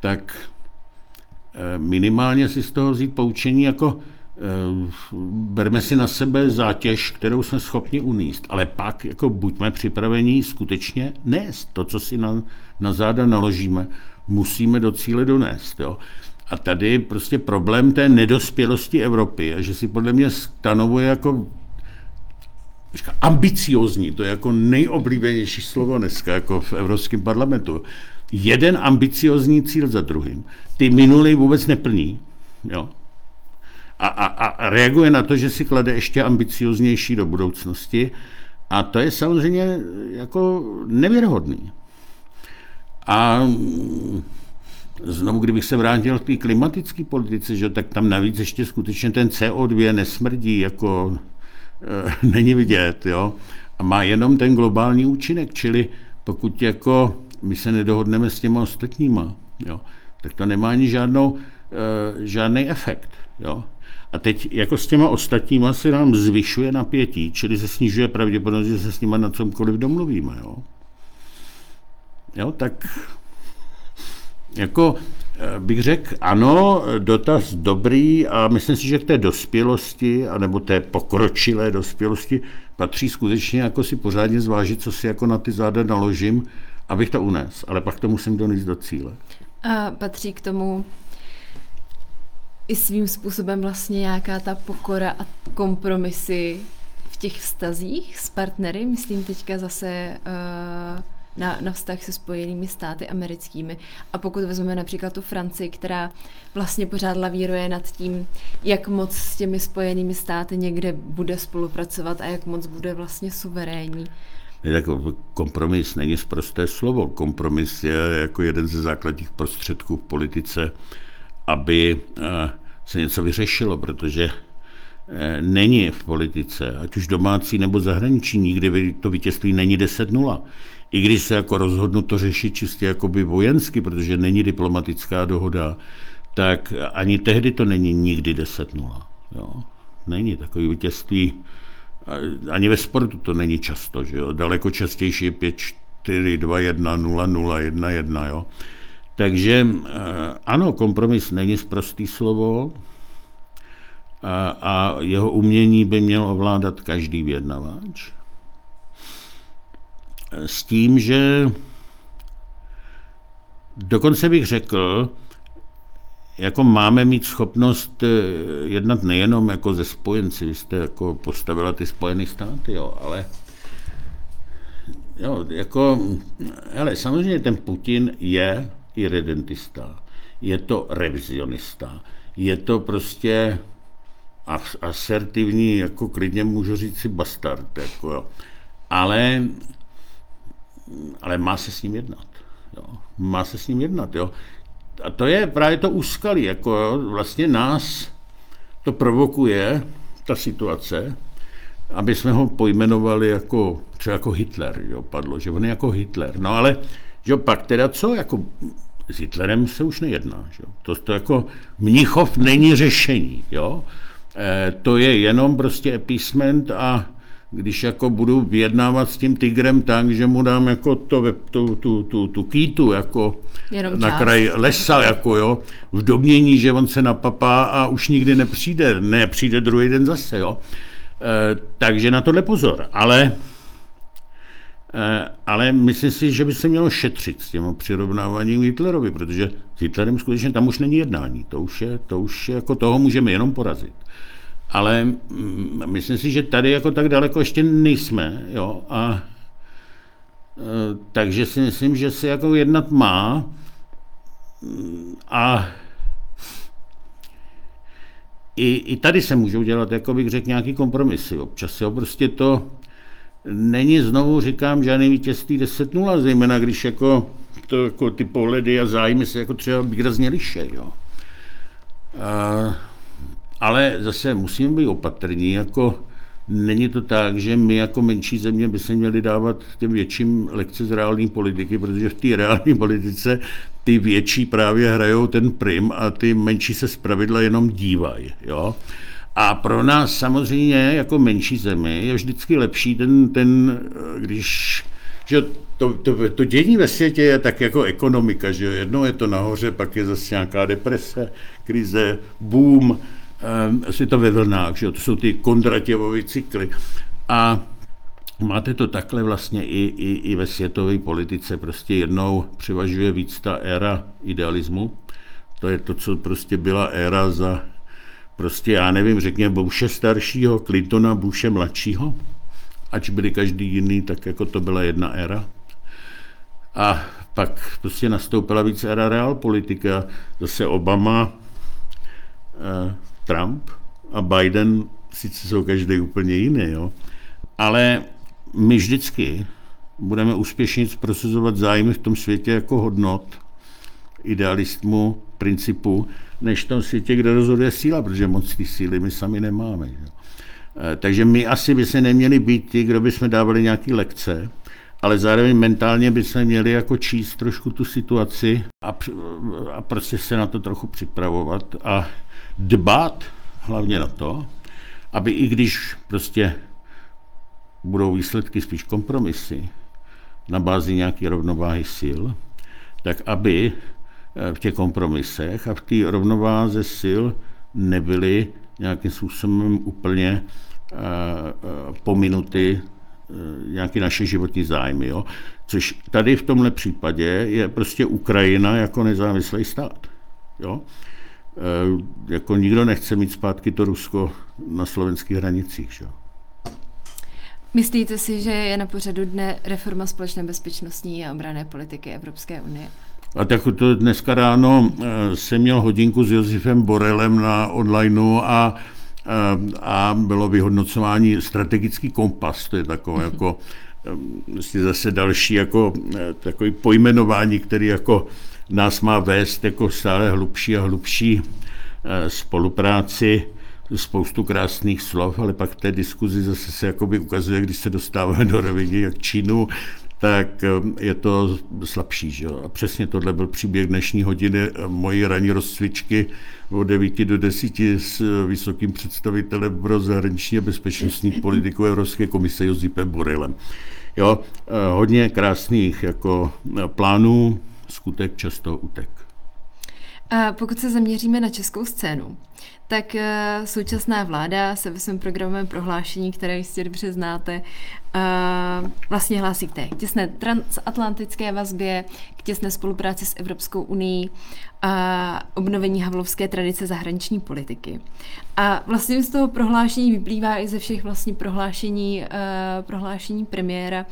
Tak eh, minimálně si z toho vzít poučení jako berme si na sebe zátěž, kterou jsme schopni uníst, ale pak jako buďme připraveni skutečně nést to, co si na, na záda naložíme, musíme do cíle donést. Jo. A tady prostě problém té nedospělosti Evropy, a že si podle mě stanovuje jako ambiciozní, to je jako nejoblíbenější slovo dneska jako v Evropském parlamentu. Jeden ambiciozní cíl za druhým. Ty minulý vůbec neplní. Jo? A, a, a reaguje na to, že si klade ještě ambicioznější do budoucnosti. A to je samozřejmě jako nevěrohodný. A znovu, kdybych se vrátil k té klimatické politice, že, tak tam navíc ještě skutečně ten CO2 nesmrdí jako Eh, [LAUGHS] není vidět, jo. a má jenom ten globální účinek, čili pokud jako my se nedohodneme s těma ostatníma, jo, tak to nemá ani žádnou, e, žádný efekt. Jo. A teď jako s těma ostatníma se nám zvyšuje napětí, čili se snižuje pravděpodobnost, že se s nimi na cokoliv domluvíme. Jo. Jo, tak jako eh, bych řekl, ano, dotaz dobrý a myslím si, že k té dospělosti, anebo té pokročilé dospělosti patří skutečně jako si pořádně zvážit, co si jako na ty záda naložím, abych to unes, ale pak to musím donést do cíle. A patří k tomu i svým způsobem vlastně nějaká ta pokora a kompromisy v těch vztazích s partnery, myslím teďka zase uh, na, na vztah se spojenými státy americkými. A pokud vezmeme například tu Francii, která vlastně pořád lavíruje nad tím, jak moc s těmi spojenými státy někde bude spolupracovat a jak moc bude vlastně suverénní. Tak kompromis není zprosté slovo. Kompromis je jako jeden ze základních prostředků v politice, aby eh, se něco vyřešilo, protože eh, není v politice, ať už domácí nebo zahraniční, nikdy to vítězství není 10-0 i když se jako rozhodnu to řešit čistě jakoby vojensky, protože není diplomatická dohoda, tak ani tehdy to není nikdy 10-0. Jo. Není takový vítězství, ani ve sportu to není často, že jo. Daleko častější je 5, 4, 2, 1, 0, 0, 1, 1, jo. Takže eh, ano, kompromis není zprostý slovo a, a jeho umění by měl ovládat každý vyjednavač. S tím, že dokonce bych řekl, jako máme mít schopnost eh, jednat nejenom jako ze spojenci, vy jste jako postavila ty Spojené státy, jo, ale jo, jako, hele, samozřejmě ten Putin je irredentista, je to revizionista, je to prostě asertivní, jako klidně můžu říct si bastard, jako jo. ale ale má se s ním jednat. Jo. Má se s ním jednat. Jo. A to je právě to úskalí. Jako, jo, vlastně nás to provokuje, ta situace, aby jsme ho pojmenovali jako třeba jako Hitler, jo, padlo, že on je jako Hitler. No ale že pak teda co, jako s Hitlerem se už nejedná. Že? To, to jako Mnichov není řešení. Jo? E, to je jenom prostě appeasement a když jako budu vyjednávat s tím tigrem tak, že mu dám jako to, tu, tu, tu, tu kýtu jako na kraj lesa, jako jo, v domění, že on se napapá a už nikdy nepřijde, ne, přijde druhý den zase, jo. E, takže na to pozor, ale ale myslím si, že by se mělo šetřit s těmi přirovnáváním Hitlerovi, protože s Hitlerem skutečně tam už není jednání, to už je, to už je, jako toho můžeme jenom porazit. Ale mm, myslím si, že tady jako tak daleko ještě nejsme, jo, a e, takže si myslím, že se jako jednat má. A i, i tady se můžou dělat, jako bych řekl, nějaký kompromisy. Občas jo, prostě to není znovu, říkám, žádný vítězství 10-0, zejména když jako, to, jako ty pohledy a zájmy se jako třeba výrazně liše. Jo. A, ale zase musíme být opatrní, jako není to tak, že my jako menší země by se měli dávat těm větším lekce z reální politiky, protože v té reální politice ty větší právě hrajou ten prim a ty menší se zpravidla jenom dívají. Jo? A pro nás samozřejmě jako menší zemi je vždycky lepší ten, ten když že to, to, to dění ve světě je tak jako ekonomika, že jednou je to nahoře, pak je zase nějaká deprese, krize, boom, Ehm, asi to ve vlnách, že to jsou ty kondratěvové cykly. A máte to takhle vlastně i, i, i ve světové politice. Prostě jednou převažuje víc ta éra idealismu. To je to, co prostě byla éra za prostě, já nevím, řekněme Bushe staršího, Clintona, Bushe mladšího. Ač byli každý jiný, tak jako to byla jedna éra. A pak prostě nastoupila víc éra realpolitika. Zase Obama, eh, Trump a Biden sice jsou každý úplně jiný, jo, ale my vždycky budeme úspěšně prosazovat zájmy v tom světě jako hodnot, idealismu, principu, než v tom světě, kde rozhoduje síla, protože moc síly my sami nemáme. Jo. Takže my asi by se neměli být ti, kdo by jsme dávali nějaké lekce, ale zároveň mentálně by se měli jako číst trošku tu situaci a, a prostě se na to trochu připravovat a dbát hlavně na to, aby i když prostě budou výsledky spíš kompromisy na bázi nějaké rovnováhy sil, tak aby eh, v těch kompromisech a v té rovnováze sil nebyly nějakým způsobem úplně uh, uh, pominuty nějaké naše životní zájmy. Jo? Což tady v tomhle případě je prostě Ukrajina jako nezávislý stát. Jo? E, jako nikdo nechce mít zpátky to Rusko na slovenských hranicích. Že? Myslíte si, že je na pořadu dne reforma společné bezpečnostní a obrané politiky Evropské unie? A tak to dneska ráno e, jsem měl hodinku s Josefem Borelem na onlineu a a bylo vyhodnocování strategický kompas, to je takové jako vlastně zase další jako eh, takový pojmenování, který jako nás má vést jako stále hlubší a hlubší eh, spolupráci, spoustu krásných slov, ale pak v té diskuzi zase se jakoby ukazuje, když se dostáváme do roviny jak Čínu, tak je to slabší. Že? A přesně tohle byl příběh dnešní hodiny mojí ranní rozcvičky od 9 do 10 s vysokým představitelem pro zahraniční a bezpečnostní politiku Evropské komise Josipem Borelem. Jo, hodně krásných jako plánů, skutek často utek. A pokud se zaměříme na českou scénu, tak eh, současná vláda se ve svém programovém prohlášení, které jistě dobře znáte, eh, vlastně hlásí k té těsné transatlantické vazbě, k těsné spolupráci s Evropskou unii a obnovení havlovské tradice zahraniční politiky. A vlastně z toho prohlášení vyplývá i ze všech vlastně prohlášení, eh, prohlášení premiéra,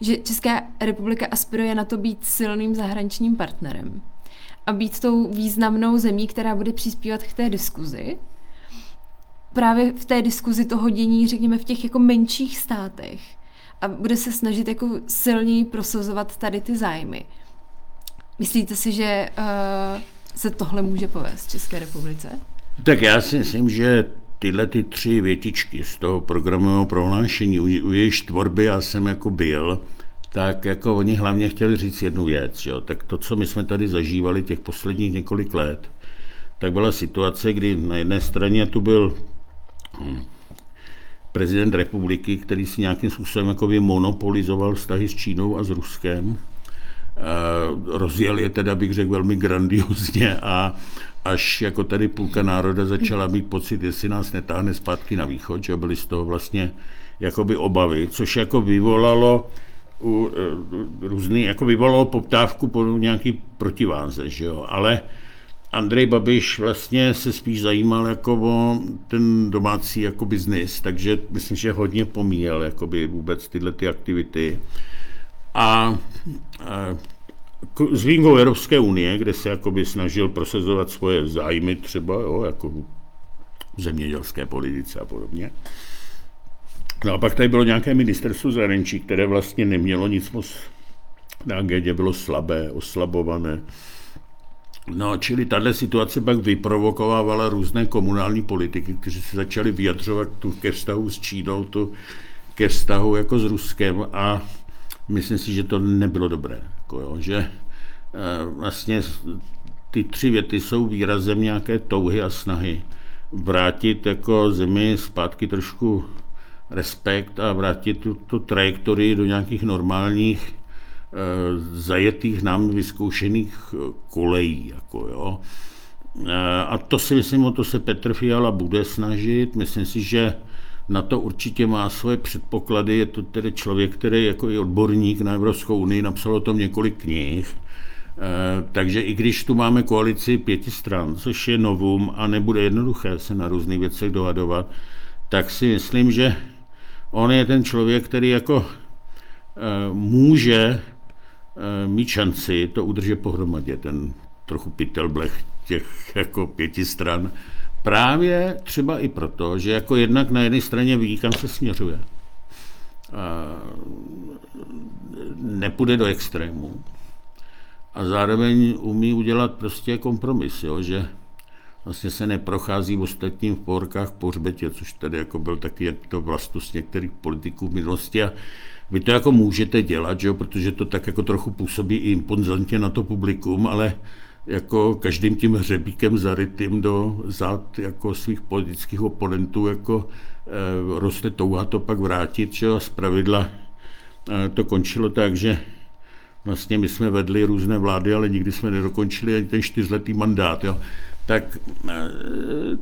že Česká republika aspiruje na to být silným zahraničním partnerem a být tou významnou zemí, která bude přispívat k té diskuzi. Právě v té diskuzi to hodění, řekněme, v těch jako menších státech a bude se snažit jako silněji prosazovat tady ty zájmy. Myslíte si, že uh, se tohle může povést České republice? Tak já si myslím, že tyhle ty tři větičky z toho programového prohlášení, u, u jejíž tvorby já jsem jako byl, tak jako oni hlavně chtěli říct jednu věc. Jo. Tak to, co my jsme tady zažívali těch posledních několik let, tak byla situace, kdy na jedné straně tu byl hm, prezident republiky, který si nějakým způsobem jako monopolizoval vztahy s Čínou a s Ruskem. Rozjel je teda, bych řekl, velmi grandiozně a až jako tady půlka národa začala mít pocit, jestli nás netáhne zpátky na východ, že byly z toho vlastně jakoby obavy, což jako vyvolalo u, e, různý, jako vyvolalo poptávku po nějaký protiváze, že jo, ale Andrej Babiš vlastně se spíš zajímal jako o ten domácí jako biznis, takže myslím, že hodně pomíjel jakoby vůbec tyhle ty aktivity. A, a s výjimkou Evropské unie, kde se jakoby snažil prosazovat svoje zájmy třeba, jo, jako v zemědělské politice a podobně, No a pak tady bylo nějaké ministerstvo zahraničí, které vlastně nemělo nic moc na agendě, bylo slabé, oslabované. No, čili tahle situace pak vyprovokovávala různé komunální politiky, kteří se začali vyjadřovat tu ke vztahu s Čínou, tu ke vztahu jako s Ruskem a myslím si, že to nebylo dobré. Jako jo, že e, vlastně ty tři věty jsou výrazem nějaké touhy a snahy vrátit jako zemi zpátky trošku respekt a vrátit tu, tu trajektorii do nějakých normálních e, zajetých nám vyzkoušených eh, kolejí. Jako jo. E, a to si myslím, o to se Petr Fiala bude snažit. Myslím si, že na to určitě má svoje předpoklady. Je to tedy člověk, který jako i odborník na Evropskou unii napsal o tom několik knih. Takže i když tu máme koalici pěti stran, což je novum a nebude jednoduché se na různých věcech dohadovat, tak si myslím, že on je ten člověk, který jako e, může e, mít šanci to udržet pohromadě, ten trochu pytel blech těch jako pěti stran. Právě třeba i proto, že jako jednak na jedné straně ví, kam se směřuje. A nepůjde do extrému. A zároveň umí udělat prostě kompromis, jo, že vlastně se neprochází v ostatním v pohorkách po hřbetě, což tady jako byl taky to vlastnost některých politiků v minulosti. A vy to jako můžete dělat, že jo, protože to tak jako trochu působí i imponzantně na to publikum, ale jako každým tím hřebíkem zarytým do zad jako svých politických oponentů jako e, roste touha to pak vrátit, že a zpravidla e, to končilo tak, že vlastně my jsme vedli různé vlády, ale nikdy jsme nedokončili ani ten čtyřletý mandát. Jo. Tak e,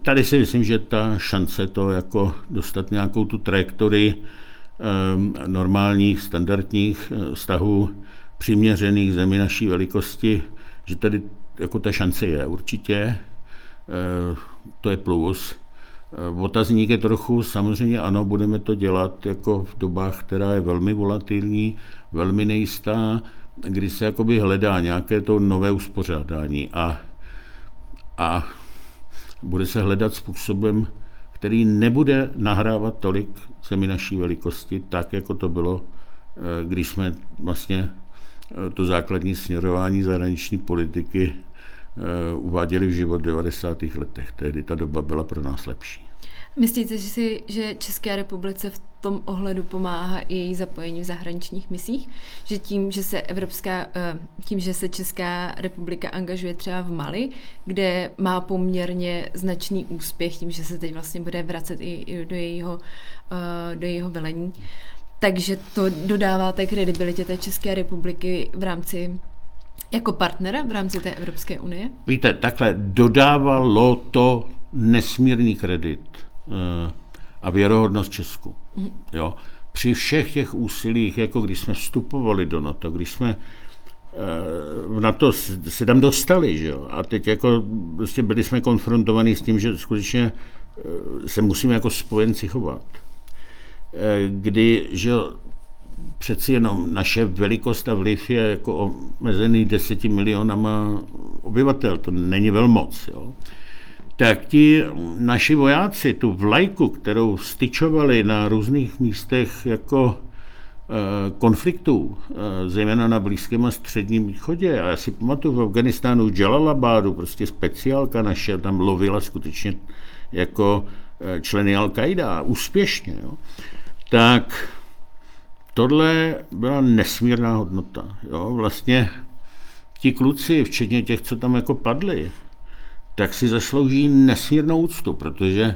tady si myslím, že ta šance to jako dostat nějakou tu trajektorii e, normálních, standardních vztahů přiměřených zemi naší velikosti, že tady jako ta šance je určitě, eh, to je plus. Eh, otazník je trochu, samozřejmě ano, budeme to dělat jako v dobách, která je velmi volatilní, velmi nejistá, kdy se jakoby hledá nějaké to nové uspořádání a, a bude se hledat způsobem, který nebude nahrávat tolik zemi naší velikosti, tak jako to bylo, eh, když jsme vlastně to základní směrování zahraniční politiky Eh, uváděli v život v 90. letech. Tehdy ta doba byla pro nás lepší. Myslíte si, že České republice v tom ohledu pomáhá i její zapojení v zahraničních misích? Že tím, že se Evropská, eh, tím, že se Česká republika angažuje třeba v Mali, kde má poměrně značný úspěch, tím, že se teď vlastně bude vracet i do jejího, eh, do jejího velení, takže to dodává té kredibilitě té České republiky v rámci jako partnera v rámci té Evropské unie? Víte, takhle dodávalo to nesmírný kredit a věrohodnost Česku. Jo. Při všech těch úsilích, jako když jsme vstupovali do NATO, když jsme uh, na to se tam dostali, že jo? a teď jako prostě byli jsme konfrontovaní s tím, že skutečně uh, se musíme jako spojenci chovat. Kdy, že přeci jenom naše velikost a vliv je jako omezený deseti milionama obyvatel, to není velmoc. Jo. Tak ti naši vojáci, tu vlajku, kterou styčovali na různých místech jako e, konfliktů, e, zejména na Blízkém a Středním východě. A já si pamatuju v Afganistánu Jalalabadu, prostě speciálka naše tam lovila skutečně jako e, členy Al-Qaida, úspěšně. Jo. Tak tohle byla nesmírná hodnota. Jo? Vlastně ti kluci, včetně těch, co tam jako padli, tak si zaslouží nesmírnou úctu, protože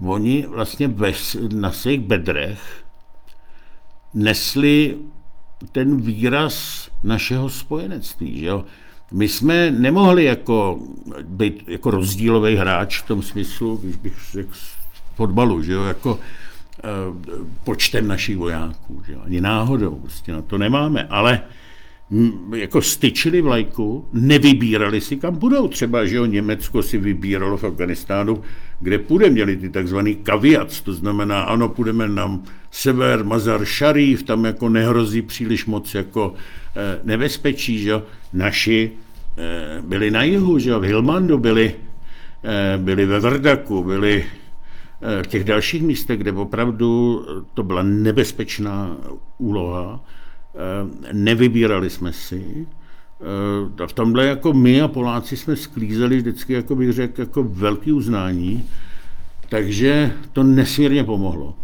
oni vlastně bez, na svých bedrech nesli ten výraz našeho spojenectví. Že jo? My jsme nemohli jako být jako rozdílový hráč v tom smyslu, když bych řekl fotbalu, že jo? Jako, Eh, počtem našich vojáků. Že? Ani náhodou, prostě na to nemáme. Ale jako styčili vlajku, nevybírali si, kam budou. Třeba, že jo, Německo si vybíralo v Afganistánu, kde půjde, měli ty takzvaný kaviac, to znamená, ano, půjdeme na sever, Mazar Sharif, tam jako nehrozí příliš moc jako e, nebezpečí, že jo. Naši e, byli na jihu, že jo, v Hilmandu byli, e, byli ve Vrdaku, byli v eh, těch dalších místech, kde opravdu to byla nebezpečná úloha, nevybírali jsme si. Eh, v tomhle jako my a Poláci jsme sklízeli vždycky, jako bych řekl, jako velký uznání, takže to nesmírně pomohlo.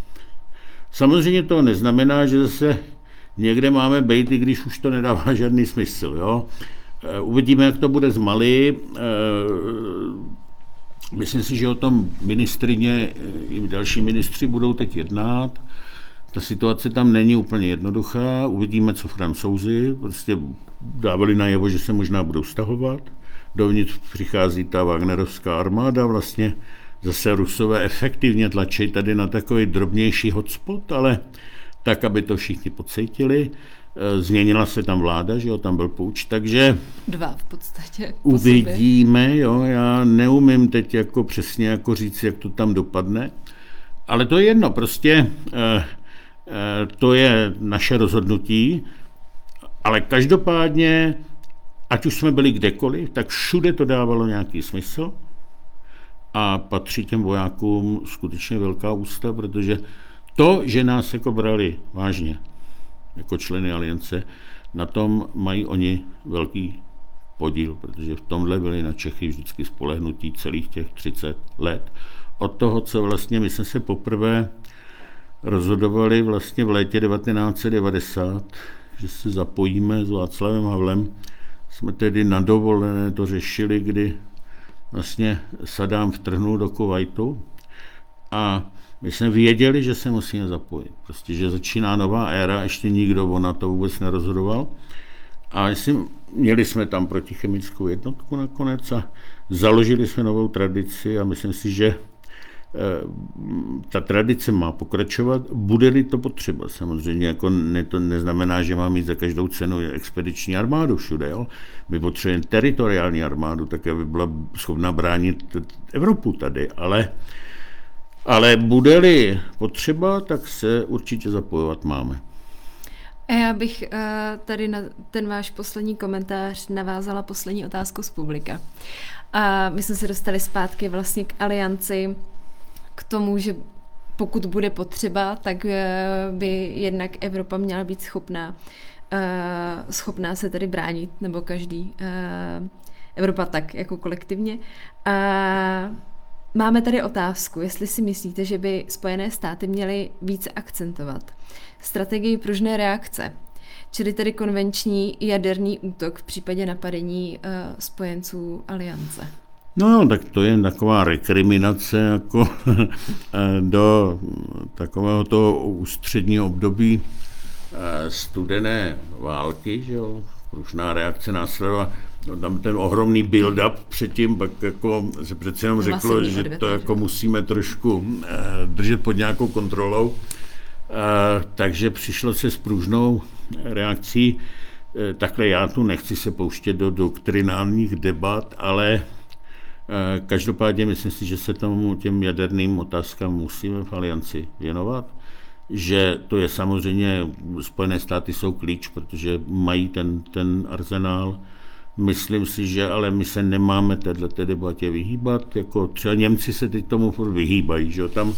Samozřejmě to neznamená, že zase někde máme být, i když už to nedává [LAUGHS] žádný smysl. Jo? Uvidíme, jak to bude z Mali. Myslím si, že o tom ministrině i další ministři budou teď jednat. Ta situace tam není úplně jednoduchá. Uvidíme, co francouzi. Prostě dávali najevo, že se možná budou stahovat. Dovnitř přichází ta Wagnerovská armáda, vlastně zase Rusové efektivně tlačí tady na takový drobnější hotspot, ale tak, aby to všichni pocítili. Eh, změnila se tam vláda, že jo, tam byl půjč, takže... Dva v podstatě. Uvidíme, jo, já neumím teď jako přesně jako říct, jak to tam dopadne, ale to je jedno, prostě eh, to je naše rozhodnutí, ale každopádně, ať už jsme byli kdekoliv, tak všude to dávalo nějaký smysl a patří těm vojákům skutečně velká ústa, protože to, že nás jako brali vážně, jako členy aliance, na tom mají oni velký podíl, protože v tomhle byli na Čechy vždycky spolehnutí celých těch 30 let. Od toho, co vlastně my jsme se poprvé rozhodovali vlastně v létě 1990, že se zapojíme s Václavem Havlem, jsme tedy na dovolené to řešili, kdy vlastně Sadám vtrhnul do Kuwaitu a my jsme věděli, že se musíme zapojit. Prostě, že začíná nová éra, ještě nikdo o na to vůbec nerozhodoval. A jestli, měli jsme tam protichemickou jednotku nakonec a založili jsme novou tradici a myslím si, že ta tradice má pokračovat, bude-li to potřeba. Samozřejmě jako ne, to neznamená, že má mít za každou cenu expediční armádu všude. Jo? My potřebujeme teritoriální armádu, tak aby byla schopna bránit Evropu tady, ale ale bude-li potřeba, tak se určitě zapojovat máme. A já bych uh, tady na ten váš poslední komentář navázala poslední otázku z publika. A my jsme se dostali zpátky vlastně k alianci, k tomu, že pokud bude potřeba, tak uh, by jednak Evropa měla být schopná, uh, schopná se tedy bránit, nebo každý, uh, Evropa tak jako kolektivně. A Máme tady otázku, jestli si myslíte, že by Spojené státy měly více akcentovat strategii pružné reakce, čili tedy konvenční jaderný útok v případě napadení spojenců aliance. No, tak to je taková rekriminace jako [LAUGHS] do takového toho ústředního období eh, studené války, že jo, pružná reakce následovala No, tam ten ohromný build-up předtím, pak jako se přece jenom řeklo, že to jako musíme trošku eh, držet pod nějakou kontrolou. Eh, takže přišlo se s pružnou reakcí. Eh, takhle já tu nechci se pouštět do doktrinálních debat, ale každopádně myslím si, že se tomu těm jaderným otázkám musíme v alianci věnovat že to je samozřejmě, Spojené státy jsou klíč, protože mají ten, ten arzenál, Myslím si, že ale my se nemáme této debatě vyhýbat, jako třeba Němci se teď tomu furt vyhýbají, že tam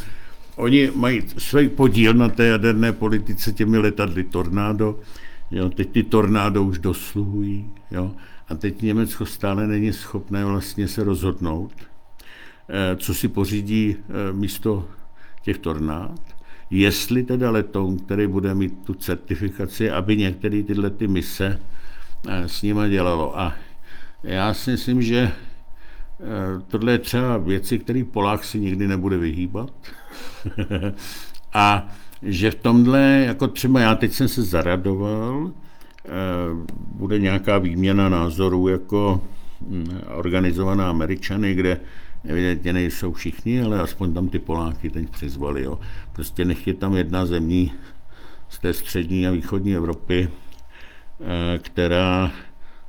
oni mají svůj podíl na té jaderné politice těmi letadly Tornádo, jo, teď ty Tornádo už dosluhují, jo, a teď Německo stále není schopné vlastně se rozhodnout, eh, co si pořídí eh, místo těch tornád, jestli teda letoun, který bude mít tu certifikaci, aby některé tyhle ty mise s nimi dělalo. A já si myslím, že eh, tohle je třeba věci, které Polák si nikdy nebude vyhýbat. [LAUGHS] a že v tomhle, jako třeba já teď jsem se zaradoval, eh, bude nějaká výměna názorů jako hm, organizovaná Američany, kde evidentně nejsou všichni, ale aspoň tam ty Poláky teď přizvali. Jo. Prostě nech je tam jedna zemí z té střední a východní Evropy, Eh, která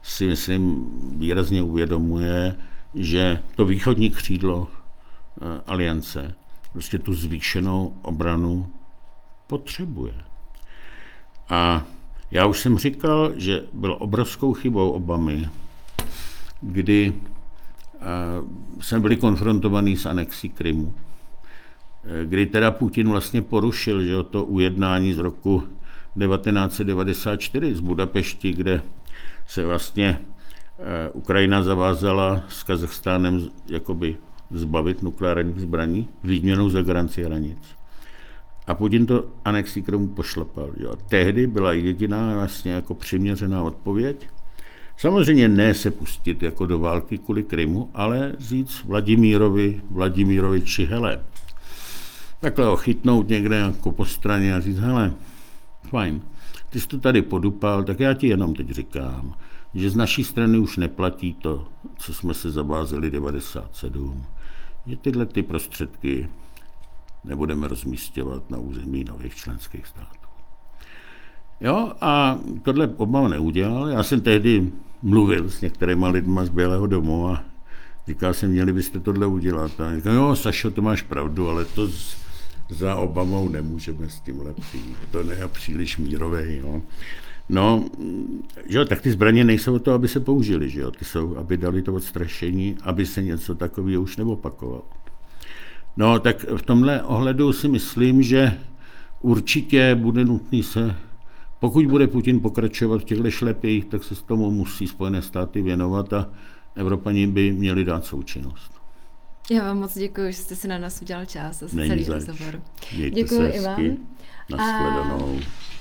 si myslím výrazně uvědomuje, že to východní křídlo eh, aliance prostě tu zvýšenou obranu potřebuje. A já už jsem říkal, že bylo obrovskou chybou Obamy, kdy eh, jsme byli konfrontovaní s anexí Krymu, kdy teda Putin vlastně porušil že to ujednání z roku 1994 z Budapešti, kde se vlastně eh, Ukrajina zavázala s Kazachstánem jakoby zbavit nukleárních zbraní výměnou za garanci hranic. A Putin to anexí Krymu pošlapal. Jo. Tehdy byla jediná vlastně jako přiměřená odpověď. Samozřejmě ne se pustit jako do války kvůli Krymu, ale říct Vladimírovi, Vladimírovi či hele, takhle ho chytnout někde jako po straně a říct, hele, fajn, ty jsi to tady podupal, tak já ti jenom teď říkám, že z naší strany už neplatí to, co jsme se zavázeli 97, že tyhle ty prostředky nebudeme rozmístěvat na území nových členských států. Jo, a tohle Obama neudělal. Já jsem tehdy mluvil s některýma lidma z Bělého domu a říkal jsem, měli byste tohle udělat. A říkal, jo, Sašo, to máš pravdu, ale to z, za Obamou nemůžeme s tím lepší. To je příliš mírový. Jo. No, že jo, tak ty zbraně nejsou to, aby se použili, že jo, ty jsou, aby dali to odstrašení, aby se něco takového už neopakovalo. No, tak v tomhle ohledu si myslím, že určitě bude nutný se pokud bude Putin pokračovat v těchto šlepích, tak se s tomu musí Spojené státy věnovat a Evropani by měli dát součinnost. Já vám moc děkuji, že jste si na nás udělal čas a celý zač. rozhovor. Děkuji i vám. Naschledanou. A